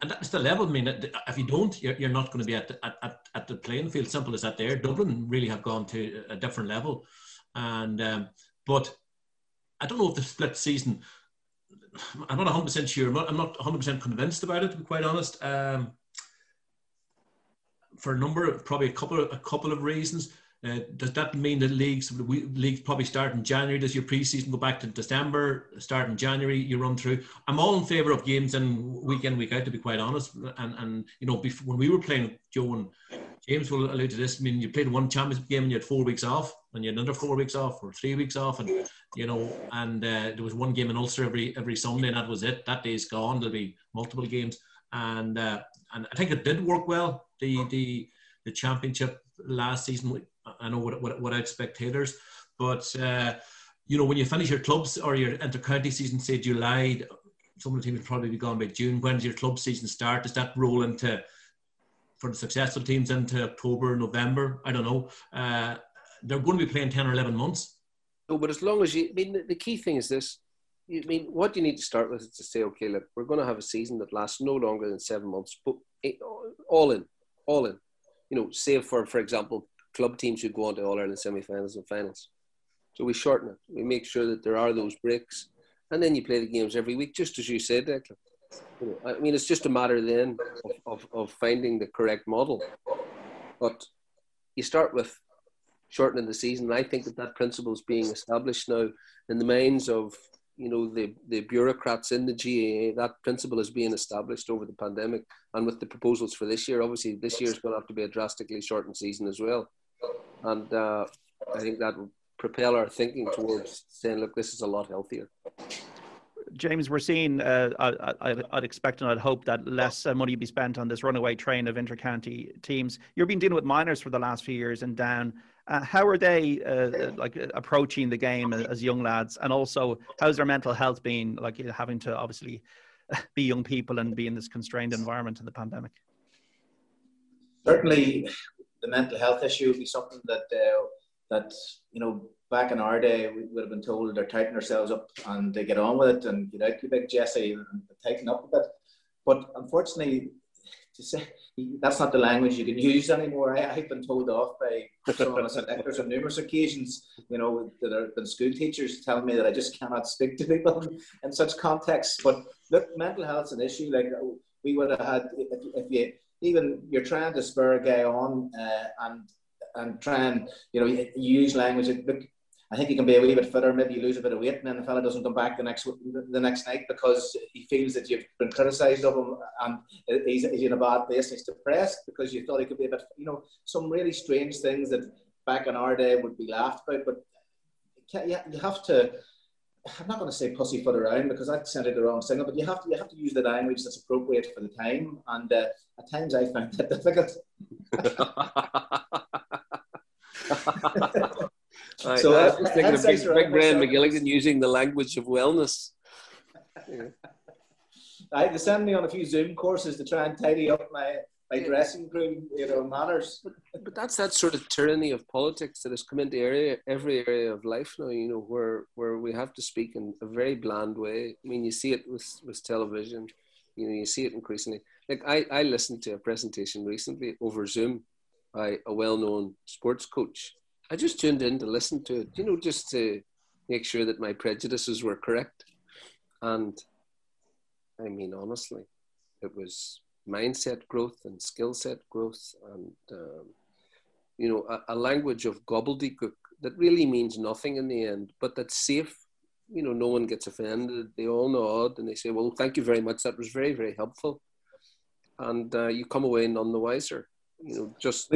and that's the level. I mean, if you don't, you're, you're not going to be at the, at, at the playing field. Simple as that. There, Dublin really have gone to a different level, and um, but I don't know if the split season I'm not 100 percent sure. I'm not, I'm not 100 percent convinced about it. To be quite honest, um, for a number, of, probably a couple, a couple of reasons. Uh, does that mean that leagues leagues probably start in January? Does your preseason go back to December? Start in January, you run through. I'm all in favour of games in week in week out. To be quite honest, and and you know, before, when we were playing, Joe and James will allude to this. I mean, you played one championship game and you had four weeks off, and you had another four weeks off or three weeks off, and you know, and uh, there was one game in Ulster every every Sunday, and that was it. That day's gone. There'll be multiple games, and uh, and I think it did work well. The the the championship last season I know what, without spectators, but uh, you know when you finish your clubs or your inter-county season, say July, some of the teams will probably be gone by June. When does your club season start? Does that roll into for the successful teams into October, November? I don't know. Uh, they're going to be playing ten or eleven months. No, but as long as you, I mean, the, key thing is this. I mean, what you need to start with is to say, okay, look, we're going to have a season that lasts no longer than seven months, but all in, all in. You know, save for, for example, club teams who go on to All Ireland semi-finals and finals. So we shorten it. We make sure that there are those breaks, and then you play the games every week, just as you said, Declan. You know, I mean, it's just a matter then of, of, of finding the correct model. But you start with shortening the season. And I think that that principle is being established now in the minds of you know the the bureaucrats in the GAA. That principle is being established over the pandemic, and with the proposals for this year, obviously this year is going to have to be a drastically shortened season as well and uh, I think that will propel our thinking towards saying, look, this is a lot healthier. James, we're seeing, uh, I, would expect and I'd hope that less uh, money be spent on this runaway train of intercounty teams. You've been dealing with minors for the last few years and down. Uh, how are they uh, like approaching the game as young lads? And also, how's their mental health been, like having to obviously be young people and be in this constrained environment in the pandemic? Certainly, the mental health issue would be something that uh, that you know back in our day we would have been told to tighten ourselves up and to get on with it and get out to big Jesse and tighten up a bit. But unfortunately, to say that's not the language you can use anymore. I, have been told off by some of us electors on numerous occasions. You know that have been school teachers telling me that I just cannot speak to people in such contexts. But look, mental health's an issue. Like we would have had if, if you even you're trying to spur a guy on uh, and and try and you know use language. Look, I think he can be a wee bit fitter. Maybe you lose a bit of weight, and then the fella doesn't come back the next the next night because he feels that you've been criticised of him and he's, he's in a bad place. He's depressed because you thought he could be a bit, you know, some really strange things that back in our day would be laughed about. But you have to I'm not going to say pussyfoot around because that sounded the wrong signal, but you have to you have to use the language that's appropriate for the time, and uh, at times I find that difficult. Right, so uh, I was thinking of Big, Big Brian McGilligan using the language of wellness. Yeah. I had to send me on a few Zoom courses to try and tidy up my, my dressing room, you know, manners. But, but that's that sort of tyranny of politics that has come into area, every area of life now, you know, where, where we have to speak in a very bland way. I mean, you see it with, with television, you know, you see it increasingly. Like I, I listened to a presentation recently over Zoom by a well-known sports coach. I just tuned in to listen to it, you know, just to make sure that my prejudices were correct. And I mean, honestly, it was mindset growth and skill set growth and, um, you know, a, a, language of gobbledygook that really means nothing in the end, but that's safe. You know, no one gets offended. They all nod and they say, well, thank you very much. That was very, very helpful. And uh, you come away none the wiser. You know, just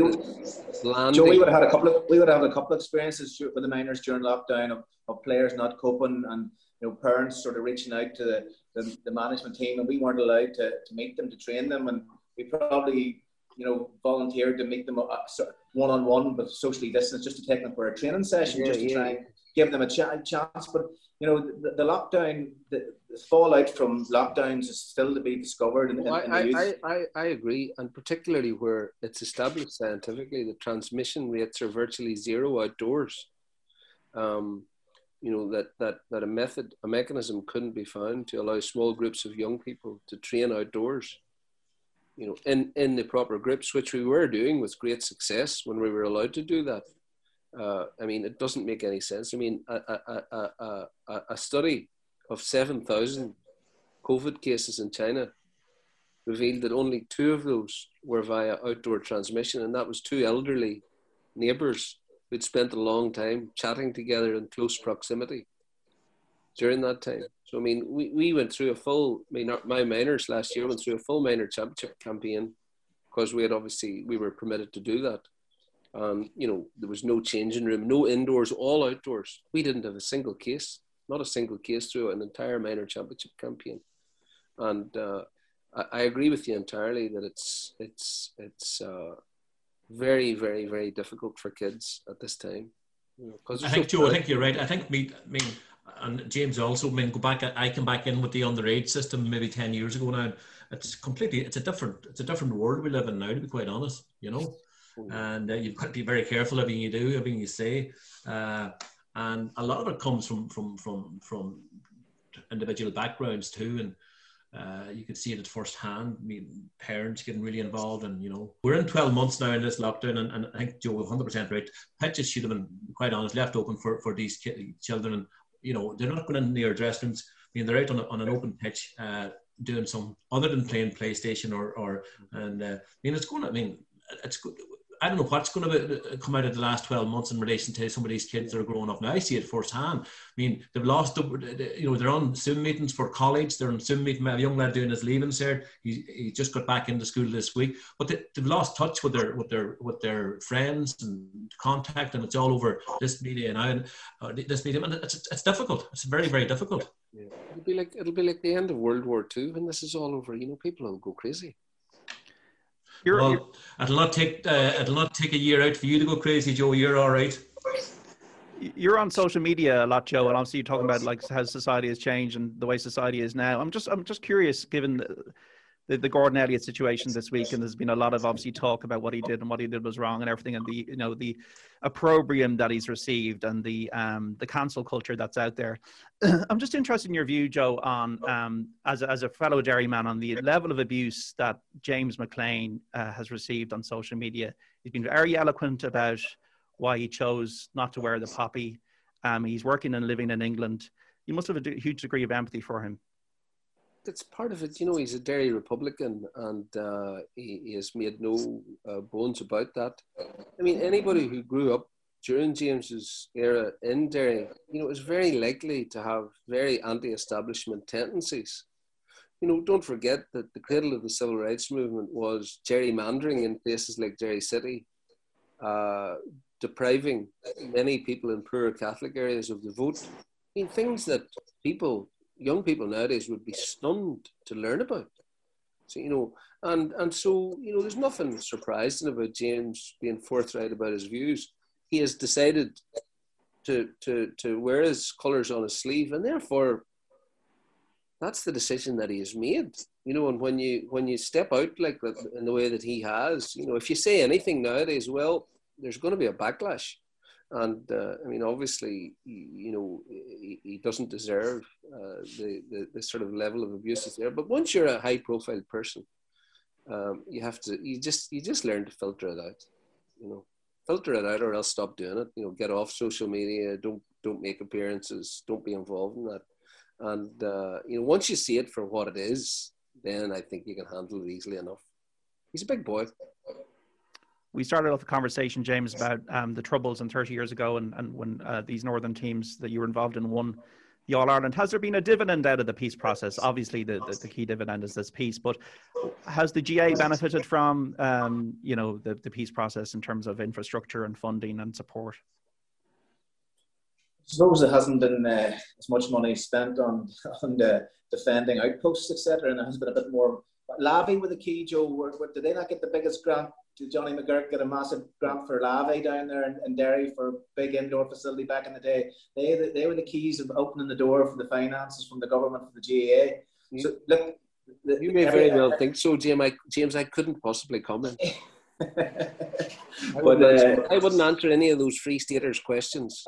landing. Joe, we would have had a couple of we would have had a couple of experiences with the minors during lockdown of, of players not coping and you know parents sort of reaching out to the the, the management team, and we weren't allowed to, to meet them to train them, and we probably you know volunteered to meet them one on one, but socially distanced, just to take them for a training session, yeah, just to yeah. try and give them a ch- chance. But you know, the, the lockdown, the, the, fallout from lockdowns is still to be discovered. In, well, in, in I, I, I, I agree, and particularly where it's established scientifically, the transmission rates are virtually zero outdoors. Um, you know that that that a method a mechanism couldn't be found to allow small groups of young people to train outdoors you know in in the proper groups which we were doing with great success when we were allowed to do that. Uh, i mean it doesn't make any sense. I mean a, a, a, a, a study of 7000 covid cases in china revealed that only two of those were via outdoor transmission and that was two elderly neighbors we'd spent a long time chatting together in close proximity during that time. So I mean, we, we went through a full. I mean, my minors last year went through a full minor championship campaign because we had obviously we were permitted to do that. Um, you know, there was no changing room, no indoors, all outdoors. We didn't have a single case, not a single case through an entire minor championship campaign. And uh, I, I, agree with you entirely that it's it's it's uh, very, very, very difficult for kids at this time. You know, I think, so Joe, I think you're right. I think me, I mean, and James also, I mean, go back, I came back in with the underage system maybe 10 years ago now. It's completely, it's a different, it's a different world we live in now, to be quite honest, you know. And uh, you've got to be very careful everything you do, everything you say. Uh, and a lot of it comes from, from, from, from individual backgrounds too. And, uh, you could see it at first hand. Parents getting really involved, and you know, we're in 12 months now in this lockdown, and, and I think Joe, 100% right. Pitches should have been, quite honest, left open for, for these children, and you know, they're not going in near dressing rooms. I mean, they're out on, a, on an open pitch uh, doing some other than playing PlayStation or, or and uh, I mean, it's going. I mean, it's good. I don't know what's going to come out of the last 12 months in relation to some of these kids that are growing up now. I see it firsthand. I mean, they've lost, you know, they're on Zoom meetings for college. They're on Zoom meeting. A young lad doing his leaving cert. He, he just got back into school this week, but they, have lost touch with their with their with their friends and contact, and it's all over this media and uh, this media, and it's, it's difficult. It's very very difficult. Yeah. It'll be like it'll be like the end of World War II when this is all over. You know, people will go crazy. You're, well, you're, it'll not take uh, it'll not take a year out for you to go crazy, Joe. You're all right. You're on social media a lot, Joe, and obviously you're talking about like how society has changed and the way society is now. I'm just I'm just curious, given the, the, the, Gordon Elliott situation this week, and there's been a lot of obviously talk about what he did and what he did was wrong and everything, and the you know the opprobrium that he's received and the um, the cancel culture that's out there. I'm just interested in your view, Joe, on um, as a, as a fellow Derry man on the level of abuse that James McLean uh, has received on social media. He's been very eloquent about why he chose not to wear the poppy. Um, he's working and living in England. You must have a huge degree of empathy for him that's part of it. You know, he's a Derry Republican, and uh, he, he, has made no uh, bones about that. I mean, anybody who grew up during James's era in Derry, you know, is very likely to have very anti-establishment tendencies. You know, don't forget that the cradle of the civil rights movement was gerrymandering in places like Derry City, uh, depriving many people in poorer Catholic areas of the vote. I mean, things that people young people nowadays would be stunned to learn about. So you know, and and so you know, there's nothing surprising about James being forthright about his views. He has decided to to to wear his colours on his sleeve, and therefore that's the decision that he has made. You know, and when you when you step out like that in the way that he has, you know, if you say anything nowadays, well, there's going to be a backlash, and uh, I mean, obviously, you know, he, he doesn't deserve uh, the, the the sort of level of abuse that's there. But once you're a high profile person, um, you have to you just you just learn to filter it out. You know, filter it out, or else stop doing it. You know, get off social media. Don't don't make appearances. Don't be involved in that and uh, you know, once you see it for what it is, then I think you can handle it easily enough. He's a big boy. We started off the conversation, James, about um, the troubles and 30 years ago, and, and when uh, these northern teams that you were involved in won the All Ireland. Has there been a dividend out of the peace process? Obviously, the, the, the key dividend is this peace, but has the GA benefited from um, you know the, the peace process in terms of infrastructure and funding and support? I suppose there hasn't been uh, as much money spent on on the defending outposts, etc., and there has been a bit more. Lavey with the key, Joe. Were, were, did they not get the biggest grant? Did Johnny McGurk get a massive grant for Lavey down there in, in Derry for a big indoor facility back in the day? They they were the keys of opening the door for the finances from the government for the GAA. So look, the, you may very well think so, James. I, James, I couldn't possibly comment. I, wouldn't uh, I wouldn't answer any of those free staters questions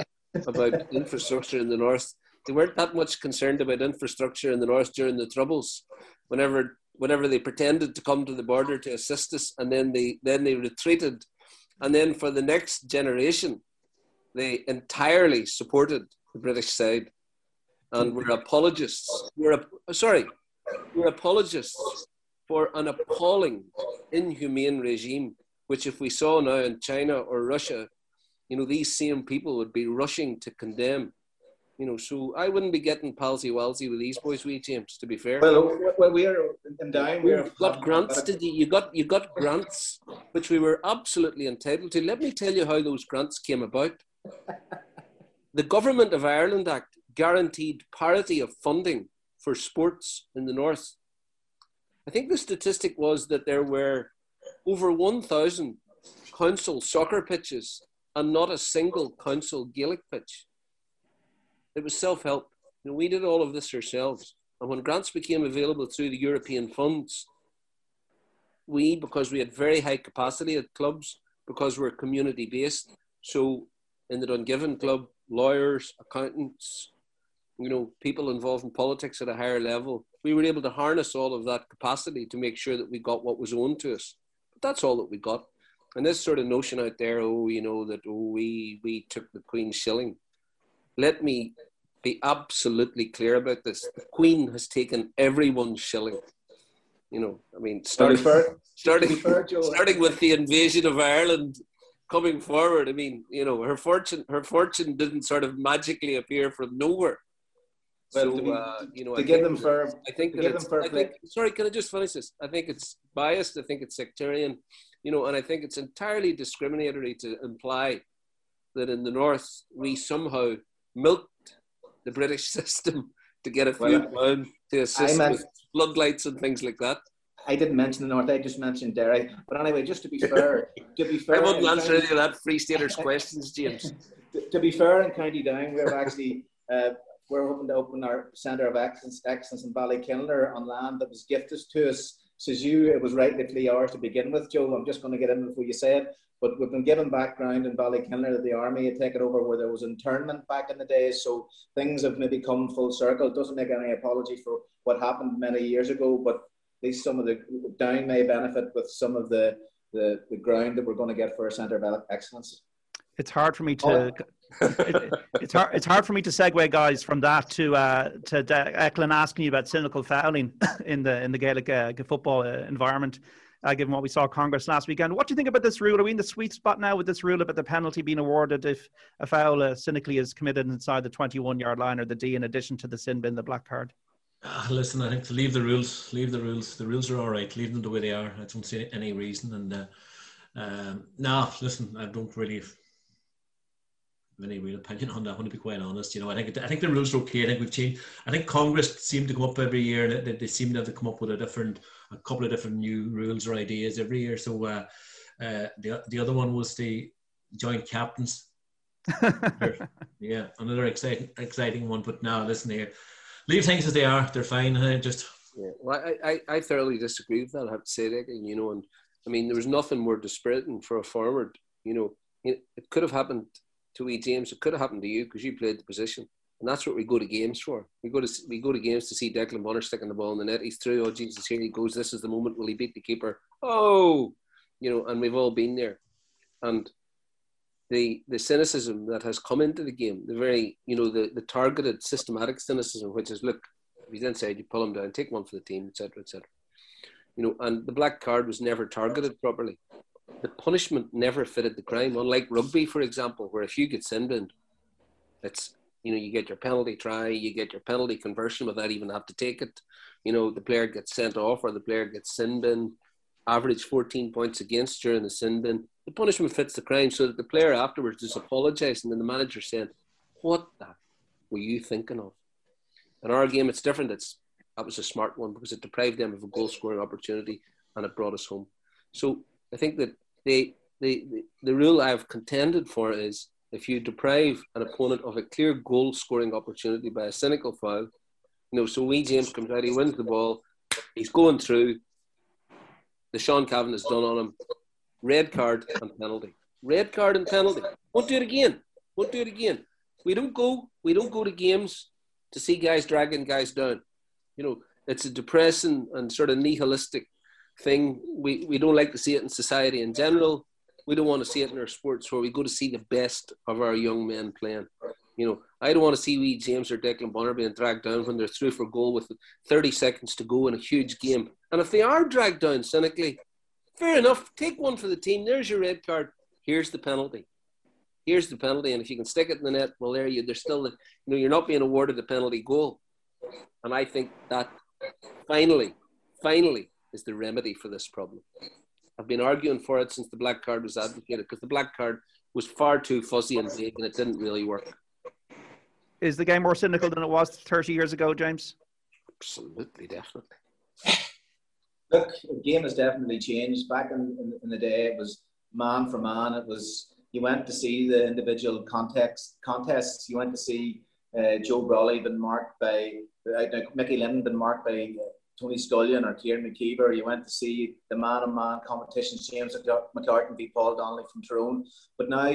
about infrastructure in the north. They weren't that much concerned about infrastructure in the north during the troubles. Whenever whenever they pretended to come to the border to assist us, and then they then they retreated, and then for the next generation, they entirely supported the British side, and were apologists. We're sorry, we're apologists for an appalling, inhumane regime, which if we saw now in China or Russia, you know, these same people would be rushing to condemn. You know, so I wouldn't be getting palsy walsy with these boys, Wee James. To be fair. Well, well, we are in dying. We have got grants. Did you? You got you got grants, which we were absolutely entitled to. Let me tell you how those grants came about. the Government of Ireland Act guaranteed parity of funding for sports in the north. I think the statistic was that there were over 1,000 council soccer pitches and not a single council Gaelic pitch. It was self help. You know, we did all of this ourselves. And when grants became available through the European funds, we, because we had very high capacity at clubs, because we're community based, so in the Dungiven Club, lawyers, accountants, you know, people involved in politics at a higher level, we were able to harness all of that capacity to make sure that we got what was owed to us. But that's all that we got. And this sort of notion out there, oh, you know, that oh, we we took the Queen's shilling. Let me be absolutely clear about this. The Queen has taken everyone's shilling. You know, I mean, starting fair, starting, fair, starting with the invasion of Ireland coming forward. I mean, you know, her fortune her fortune didn't sort of magically appear from nowhere. Well, so, be, uh, you know, to I give them fair, I think that it's, I think, sorry, can I just finish this? I think it's biased. I think it's sectarian you know, and I think it's entirely discriminatory to imply that in the North we somehow milked the British system to get a few well, pound to assist meant, with floodlights and things like that. I didn't mention the North. I just mentioned Derry. But anyway, just to be fair, to be fair, I wouldn't answer any of that Free Staters questions, James. to, to, be fair, in County Down, we're actually uh, we're hoping to open our centre of excellence, excellence in Ballykinler on land that was gifted to us says you, it was rightly ours to begin with, Joe. I'm just going to get in before you say it. But we've been given background in Ballykinler that the army had taken over where there was internment back in the day. So things have maybe come full circle. It doesn't make any apology for what happened many years ago, but at least some of the down may benefit with some of the, the, the ground that we're going to get for a centre of excellence. It's hard for me to oh it, it's hard. It's hard for me to segue, guys, from that to uh, to Declan asking you about cynical fouling in the in the Gaelic uh, football uh, environment. Uh, given what we saw Congress last weekend, what do you think about this rule? Are we in the sweet spot now with this rule about the penalty being awarded if a foul uh, cynically is committed inside the 21-yard line or the D, in addition to the sin bin, the black card? Uh, listen, I think to leave the rules, leave the rules. The rules are all right. Leave them the way they are. I don't see any reason. And uh, um, no, listen, I don't really any real opinion on that. I want to be quite honest. You know, I think I think the rules are okay. I think we've changed. I think Congress seem to come up every year, and they, they seem to have to come up with a different, a couple of different new rules or ideas every year. So uh, uh, the the other one was the joint captains. yeah, another exciting exciting one. But now listen here, leave things as they are. They're fine. I just yeah. Well, I, I, I thoroughly disagree with that. I have to say that, and you know, and I mean, there was nothing more dispiriting for a forward. You know, it, it could have happened to E James. It could have happened to you because you played the position, and that's what we go to games for. We go to we go to games to see Declan Bonner sticking the ball in the net. He's through. Oh Jesus, here he goes. This is the moment. Will he beat the keeper? Oh, you know, and we've all been there, and the the cynicism that has come into the game, the very you know the the targeted systematic cynicism, which is look, if he's inside, you pull him down, take one for the team, etc., etc. You know, and the black card was never targeted properly. The punishment never fitted the crime, unlike rugby, for example, where if you get sin binned, it's you know you get your penalty try, you get your penalty conversion without even have to take it. You know, the player gets sent off or the player gets sin binned average 14 points against during the sin bin. The punishment fits the crime so that the player afterwards is apologising and the manager saying, What the were you thinking of? In our game, it's different. It's that was a smart one because it deprived them of a goal scoring opportunity and it brought us home. So I think that they, they, the, the rule I've contended for is if you deprive an opponent of a clear goal scoring opportunity by a cynical foul, you know, so Wee James comes out, he wins the ball, he's going through, the Sean Cavanagh's done on him. Red card and penalty. Red card and penalty. Won't do it again. Won't do it again. We don't go. We don't go to games to see guys dragging guys down. You know, it's a depressing and sort of nihilistic thing. We we don't like to see it in society in general. We don't want to see it in our sports where we go to see the best of our young men playing. You know, I don't want to see Wee James or Declan Bonner being dragged down when they're through for goal with 30 seconds to go in a huge game. And if they are dragged down cynically, fair enough. Take one for the team. There's your red card. Here's the penalty. Here's the penalty. And if you can stick it in the net, well, there you. There's still, the, you know, you're not being awarded the penalty goal. And I think that finally, finally, is the remedy for this problem. I've been arguing for it since the black card was advocated because the black card was far too fuzzy and vague, and it didn't really work. Is the game more cynical than it was 30 years ago, James? Absolutely, definitely. Look, the game has definitely changed. Back in, in, in, the day, it was man for man. It was you went to see the individual context contests. You went to see uh, Joe Brolly been marked by uh, Mickey Linden been marked by uh, Tony Scullion or Kieran McKeever. You went to see the man on man competitions, James McCartan v Paul Donnelly from Tyrone. But now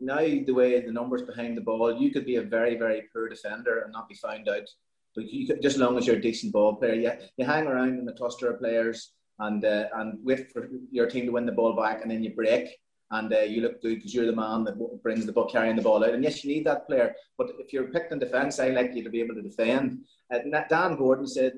now the way the numbers behind the ball, you could be a very, very poor defender and not be found out. But you could, just as long as you're a decent ball player, you, you hang around in the cluster of players and uh, and wait for your team to win the ball back, and then you break and uh, you look good because you're the man that brings the ball, carrying the ball out. And yes, you need that player. But if you're picked in defence, I like you to be able to defend. Uh, Dan Gordon said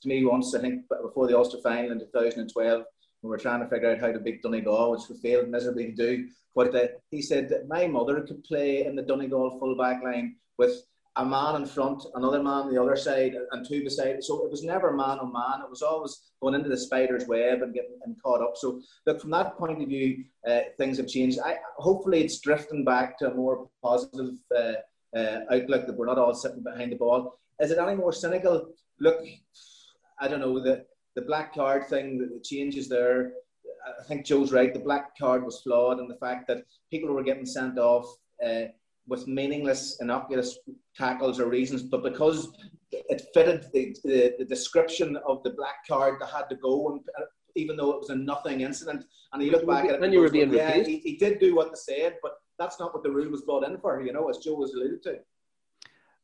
to me once, I think before the Ulster final in 2012, we were trying to figure out how to beat Donegal, which we failed miserably to do. But uh, he said that my mother could play in the Donegal full back line with a man in front, another man on the other side, and two beside. So it was never man on man. It was always going into the spider's web and getting and caught up. So look, from that point of view, uh, things have changed. I hopefully it's drifting back to a more positive uh, uh, outlook that we're not all sitting behind the ball. Is it any more cynical? Look, I don't know the the black card thing, the changes there. I think Joe's right. The black card was flawed, and the fact that people were getting sent off uh, with meaningless, innocuous tackles or reasons, but because it fitted the, the, the, description of the black card, they had to go, and uh, even though it was a nothing incident. And you look back at it, and you were being yeah, he, he, did do what they said, but that's not what the rule was brought in for. You know, as Joe was alluded to.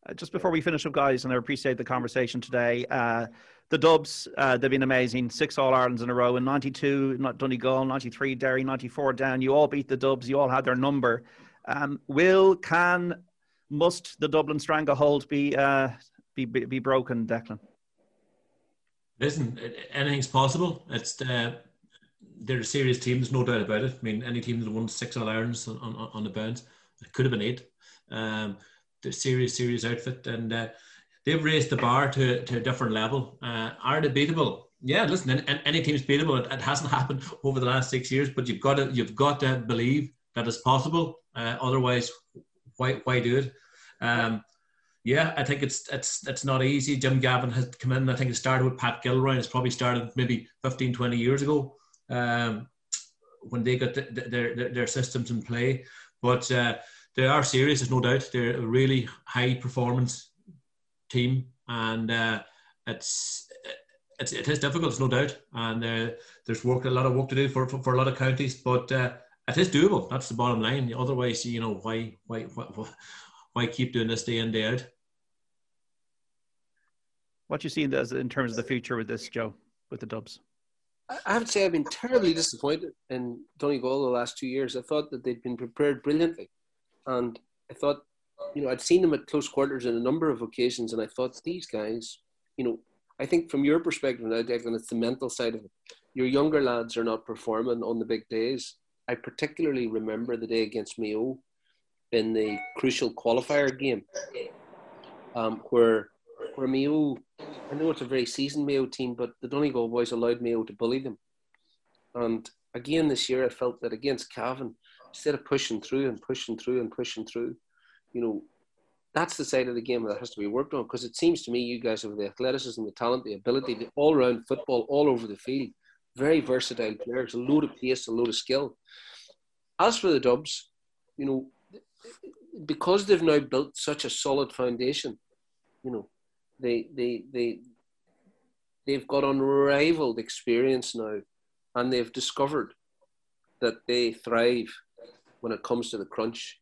Uh, just before we finish up, guys, and I appreciate the conversation today. Uh, the Dubs, uh, they've been amazing. Six All Irelands in a row. In 92, not Donegal, 93, Derry, 94 down. You all beat the Dubs. You all had their number. Um, will, can, must the Dublin stranglehold be, uh, be, be, be broken, Declan? Listen, anything's possible. It's the, they're serious teams, no doubt about it. I mean, any team that won six All Irelands on, on, on the bounce, it could have been eight. Um, they're serious, serious outfit. And uh, they've raised the bar to, to a different level. Uh, are they beatable? Yeah, listen, any, any team's beatable. It, it, hasn't happened over the last six years, but you've got to you've got to believe that it's possible. Uh, otherwise, why why do it? Um, yeah, I think it's it's it's not easy. Jim Gavin has come in. I think it started with Pat Gilroy. It's probably started maybe 15, 20 years ago um, when they got the, the, their, their systems in play. But uh, they are serious. There's no doubt. They're a really high performance team, and uh, it's it's, it is difficult, it's no doubt, and uh, there's work a lot of work to do for, for, for a lot of counties, but uh, it is doable. That's the bottom line. Otherwise, you know, why why why, why keep doing this day in day out? What you see as in terms of the future with this, Joe, with the Dubs? I have to say I've been terribly disappointed in Donegal the last two years. I thought that they'd been prepared brilliantly, and I thought, you know, I'd seen them at close quarters on a number of occasions, and I thought these guys, you know, I think from your perspective now, Declan, it's the mental side of it. Your younger lads are not performing on the big days. I particularly remember the day against Mayo in the crucial qualifier game, um, where where Mayo, I know it's a very seasoned Mayo team, but the Donegal boys allowed Mayo to bully them. And again this year, I felt that against Cavan, instead of pushing through and pushing through and pushing through, you know, that's the side of the game that has to be worked on because it seems to me you guys have the athleticism, the talent, the ability, the all round football all over the field. Very versatile players, a load of pace, a load of skill. As for the Dubs, you know, because they've now built such a solid foundation, you know, they they they they've got unrivaled experience now, and they've discovered that they thrive when it comes to the crunch.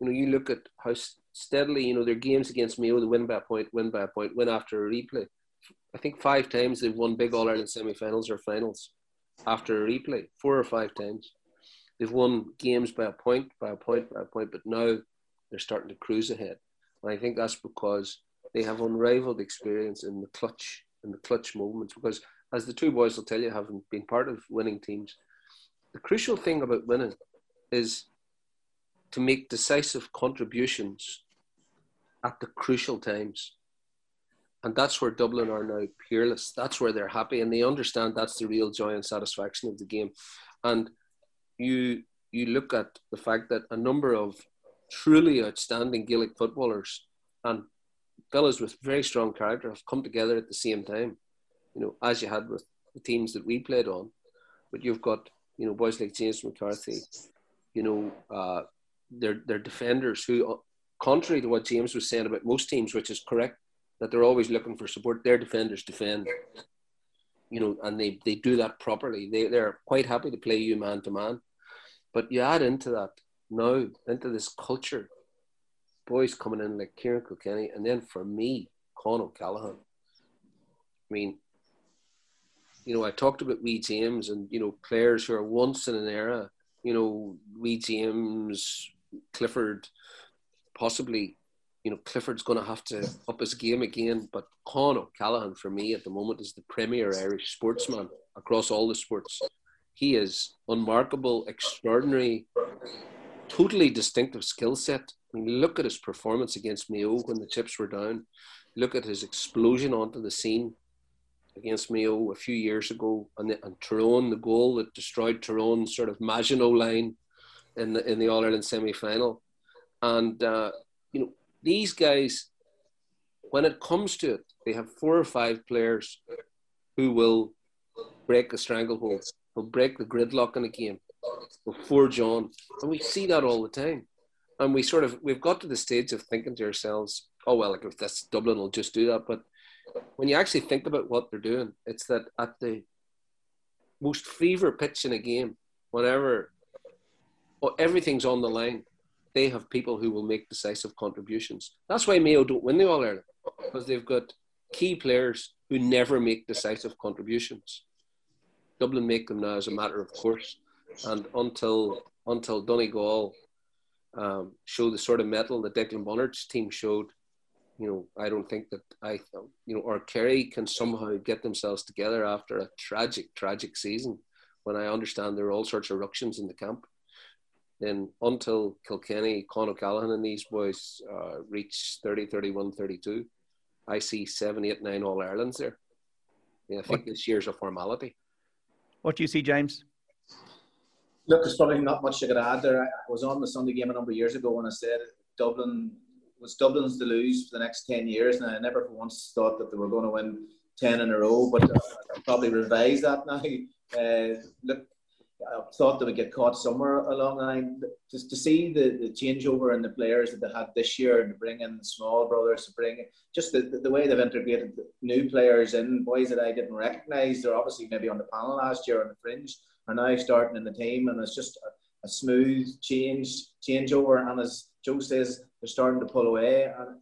You know, you look at how steadily, you know, their games against Mayo, they win by a point, win by a point, win after a replay. I think five times they've won big All Ireland semi finals or finals after a replay, four or five times. They've won games by a point, by a point, by a point, but now they're starting to cruise ahead. And I think that's because they have unrivaled experience in the clutch, in the clutch moments. Because as the two boys will tell you, having been part of winning teams, the crucial thing about winning is to make decisive contributions at the crucial times. And that's where Dublin are now peerless. That's where they're happy and they understand that's the real joy and satisfaction of the game. And you you look at the fact that a number of truly outstanding Gaelic footballers and fellows with very strong character have come together at the same time. You know, as you had with the teams that we played on, but you've got you know boys like James McCarthy, you know, uh, they're they're defenders who, contrary to what James was saying about most teams, which is correct, that they're always looking for support. Their defenders defend, you know, and they they do that properly. They they're quite happy to play you man to man, but you add into that now into this culture, boys coming in like Kieran Kilkenny, and then for me, Con O'Callaghan. I mean, you know, I talked about Wee James and you know players who are once in an era. You know, Wee James, Clifford, possibly, you know, Clifford's going to have to up his game again. But Con O'Callaghan, for me at the moment, is the premier Irish sportsman across all the sports. He is unmarkable, extraordinary, totally distinctive skill set. I mean, look at his performance against Mayo when the chips were down. Look at his explosion onto the scene against Mayo a few years ago, and, the, and Tyrone, the goal that destroyed Tyrone's sort of Maginot line in the in the All Ireland semi final. And uh, these guys, when it comes to it, they have four or five players who will break the stranglehold, will break the gridlock in a game before John, and we see that all the time. And we sort of we've got to the stage of thinking to ourselves, oh well, like if that's Dublin, will just do that. But when you actually think about what they're doing, it's that at the most fever pitch in a game, whenever well, everything's on the line. They have people who will make decisive contributions. That's why Mayo don't win the All Ireland because they've got key players who never make decisive contributions. Dublin make them now as a matter of course, and until until Donegal um, show the sort of metal that Declan Bonner's team showed, you know, I don't think that I, you know, or Kerry can somehow get themselves together after a tragic, tragic season. When I understand there are all sorts of ructions in the camp, then until Kilkenny, Con O'Callaghan and these boys uh, reach 30, 31, 32, I see seven, eight, nine All Irelands there. Yeah, I think what, this year's a formality. What do you see, James? Look, there's probably not much I could add there. I was on the Sunday game a number of years ago when I said Dublin was Dublin's to lose for the next 10 years, and I never for once thought that they were going to win 10 in a row, but I'll probably revise that now. Uh, look, I thought they would get caught somewhere along the line. Just to see the, the changeover in the players that they had this year and to bring in the small brothers, to bring just the, the, the way they've integrated new players in, boys that I didn't recognise. They're obviously maybe on the panel last year on the fringe, are now starting in the team, and it's just a, a smooth change changeover. And as Joe says, they're starting to pull away. And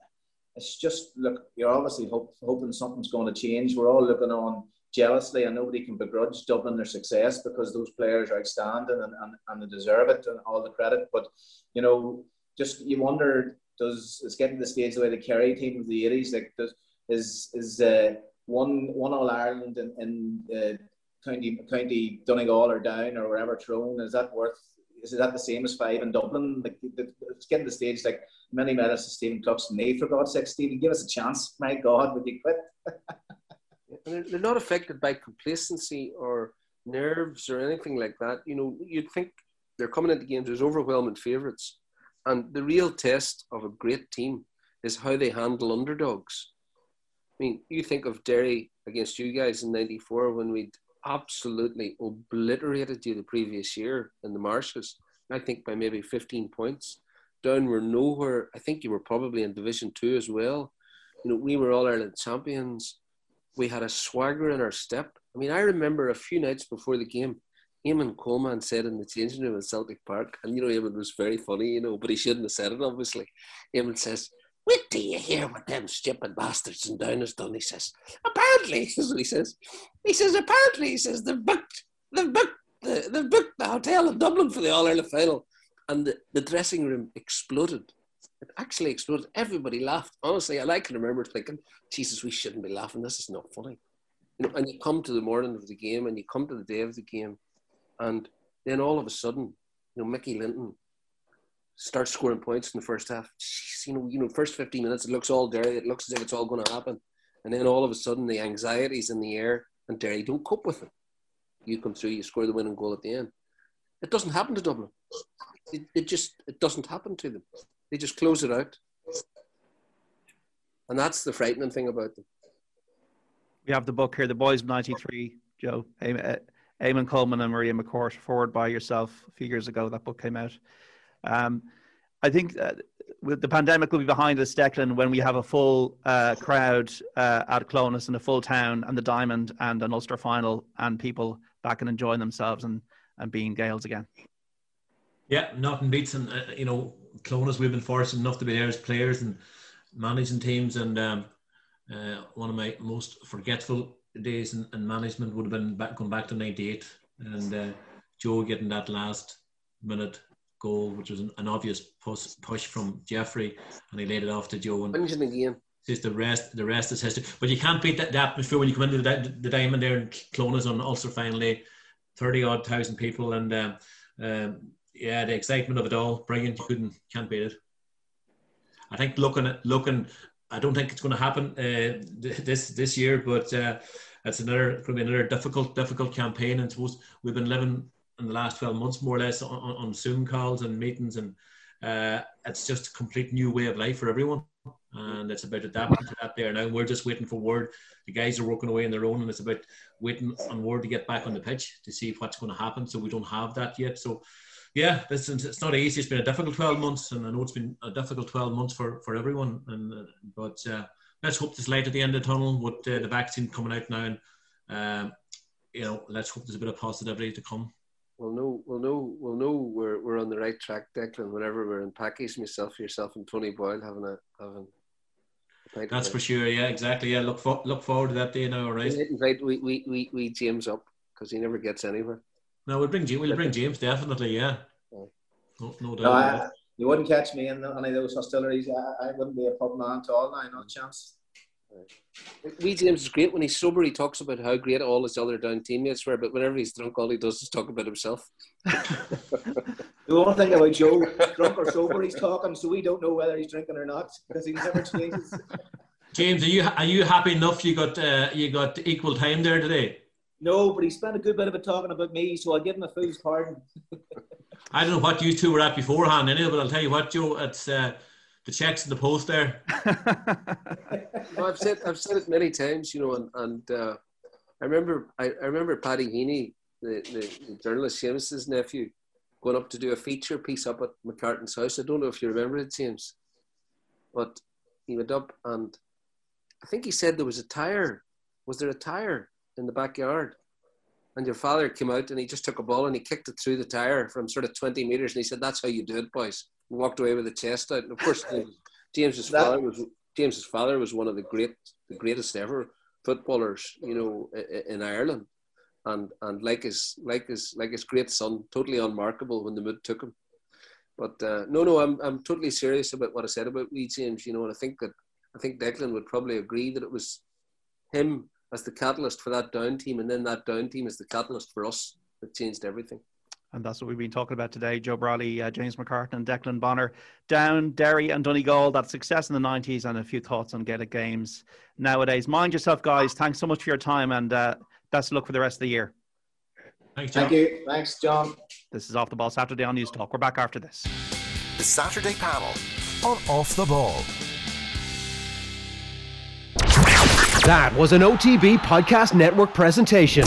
it's just look, you're obviously hope, hoping something's going to change. We're all looking on jealously, and nobody can begrudge Dublin their success because those players are outstanding and, and, and they deserve it and all the credit. But you know, just you wonder, does it's getting to the stage the way the Kerry team of the eighties, like does is is uh, one one All Ireland in, in uh, County County Donegal or down or wherever Tyrone is that worth? Is that the same as five in Dublin? Like it's getting to the stage like many medals to Stephen Cluxton. Nay, for God's sake, Stephen, give us a chance. My God, would you quit? and they're not affected by complacency or nerves or anything like that. You know, you'd think they're coming into games as overwhelming favourites, and the real test of a great team is how they handle underdogs. I mean, you think of Derry against you guys in '94 when we'd absolutely obliterated you the previous year in the marshes. I think by maybe 15 points. Down were nowhere. I think you were probably in Division Two as well. You know, we were All Ireland champions we had a swagger in our step. I mean, I remember a few nights before the game, Eamon Coleman said in the changing room at Celtic Park, and you know, Eamon was very funny, you know, but he shouldn't have said it, obviously. Eamon says, Wait till you hear what them stupid bastards and down has done. He says, Apparently, is what he says. He says, Apparently, he says, they've booked, they've booked, the, they've booked the hotel in Dublin for the All Ireland final. And the, the dressing room exploded. It actually exploded. Everybody laughed. Honestly, and I can remember thinking, Jesus, we shouldn't be laughing. This is not funny. You know, and you come to the morning of the game and you come to the day of the game, and then all of a sudden, you know, Mickey Linden starts scoring points in the first half. Jeez, you know, you know, first 15 minutes, it looks all Derry. It looks as if it's all going to happen. And then all of a sudden, the anxiety's in the air, and Derry don't cope with it. You come through, you score the winning goal at the end. It doesn't happen to Dublin. It, it just it doesn't happen to them. They just close it out. And that's the frightening thing about them. We have the book here, The Boys of 93, Joe. Eamon uh, Coleman and Maria McCourt, forward by yourself a few years ago. That book came out. Um, I think uh, the pandemic will be behind us, Declan, when we have a full uh, crowd uh, at Clones and a full town and the Diamond and an Ulster final and people back and enjoying themselves and, and being Gaels again. Yeah, nothing beats, and uh, you know, Clones, we've been fortunate enough to be there as players and managing teams. And um, uh, one of my most forgetful days in, in, management would have been back, going back to '98 and uh, Joe getting that last minute goal, which was an, an obvious push, push, from Geoffrey, and he laid it off to Joe. And the game. Just the rest, the rest is history. But you can't beat that, the atmosphere when you come into the, the diamond there in Clones on Ulster finally, thirty odd thousand people, and um, um, yeah, the excitement of it all, brilliant. You couldn't can't beat it. I think looking at looking, I don't think it's going to happen uh, this this year, but uh, it's another going to be another difficult difficult campaign. And suppose we've been living in the last twelve months more or less on, on Zoom calls and meetings, and uh, it's just a complete new way of life for everyone. And it's about adapting to that there now. We're just waiting for word. The guys are working away on their own, and it's about waiting on word to get back on the pitch to see what's going to happen. So we don't have that yet. So yeah, this it's not easy. It's been a difficult 12 months, and I know it's been a difficult 12 months for, for everyone. And uh, but uh, let's hope there's light at the end of the tunnel with uh, the vaccine coming out now, and um, you know, let's hope there's a bit of positivity to come. We'll know, we'll know, we'll know we're, we're on the right track, Declan. Whenever we're in Packies, myself, yourself, and Tony Boyle having a having. That's for sure. Yeah, exactly. Yeah, look for, look forward to that day now. Right. Invite we we we, Wee James up because he never gets anywhere. No, we'll bring James. we'll bring James definitely. Yeah, no, no doubt. No, I, you wouldn't catch me in any of those hostilities. I, I wouldn't be a pub man at all. Now, no chance. Wee James is great when he's sober. He talks about how great all his other down teammates were, but whenever he's drunk, all he does is talk about himself. the one thing about Joe, drunk or sober, he's talking, so we don't know whether he's drinking or not because he never changes. James, are you are you happy enough? You got uh, you got equal time there today. No, but he spent a good bit of it talking about me, so I'll give him a fool's pardon. I don't know what you two were at beforehand, anyway, but I'll tell you what, Joe, it's uh, the checks in the post there. well, I've said I've said it many times, you know, and, and uh, I remember I, I remember Paddy Heaney the, the, the journalist James's nephew, going up to do a feature piece up at McCartan's house. I don't know if you remember it, James, but he went up and I think he said there was a tire. Was there a tire in the backyard? And your father came out and he just took a ball and he kicked it through the tire from sort of 20 meters. And he said, That's how you do it, boys. And walked away with the chest out. And of course, James's that, father was James's father was one of the great, the greatest ever footballers, you know, in Ireland, and and like his like his like his great son, totally unmarkable when the mood took him. But uh, no, no, I'm I'm totally serious about what I said about Wee James, you know, and I think that I think Declan would probably agree that it was him as the catalyst for that down team, and then that down team is the catalyst for us that changed everything. And that's what we've been talking about today. Joe Brolly, uh, James McCartan, and Declan Bonner. Down, Derry, and Donegal. That success in the 90s, and a few thoughts on Gaelic games nowadays. Mind yourself, guys. Thanks so much for your time, and uh, best of luck for the rest of the year. Thanks, John. Thank you. Thanks, John. This is Off the Ball Saturday on Newstalk. We're back after this. The Saturday panel on Off the Ball. That was an OTB Podcast Network presentation.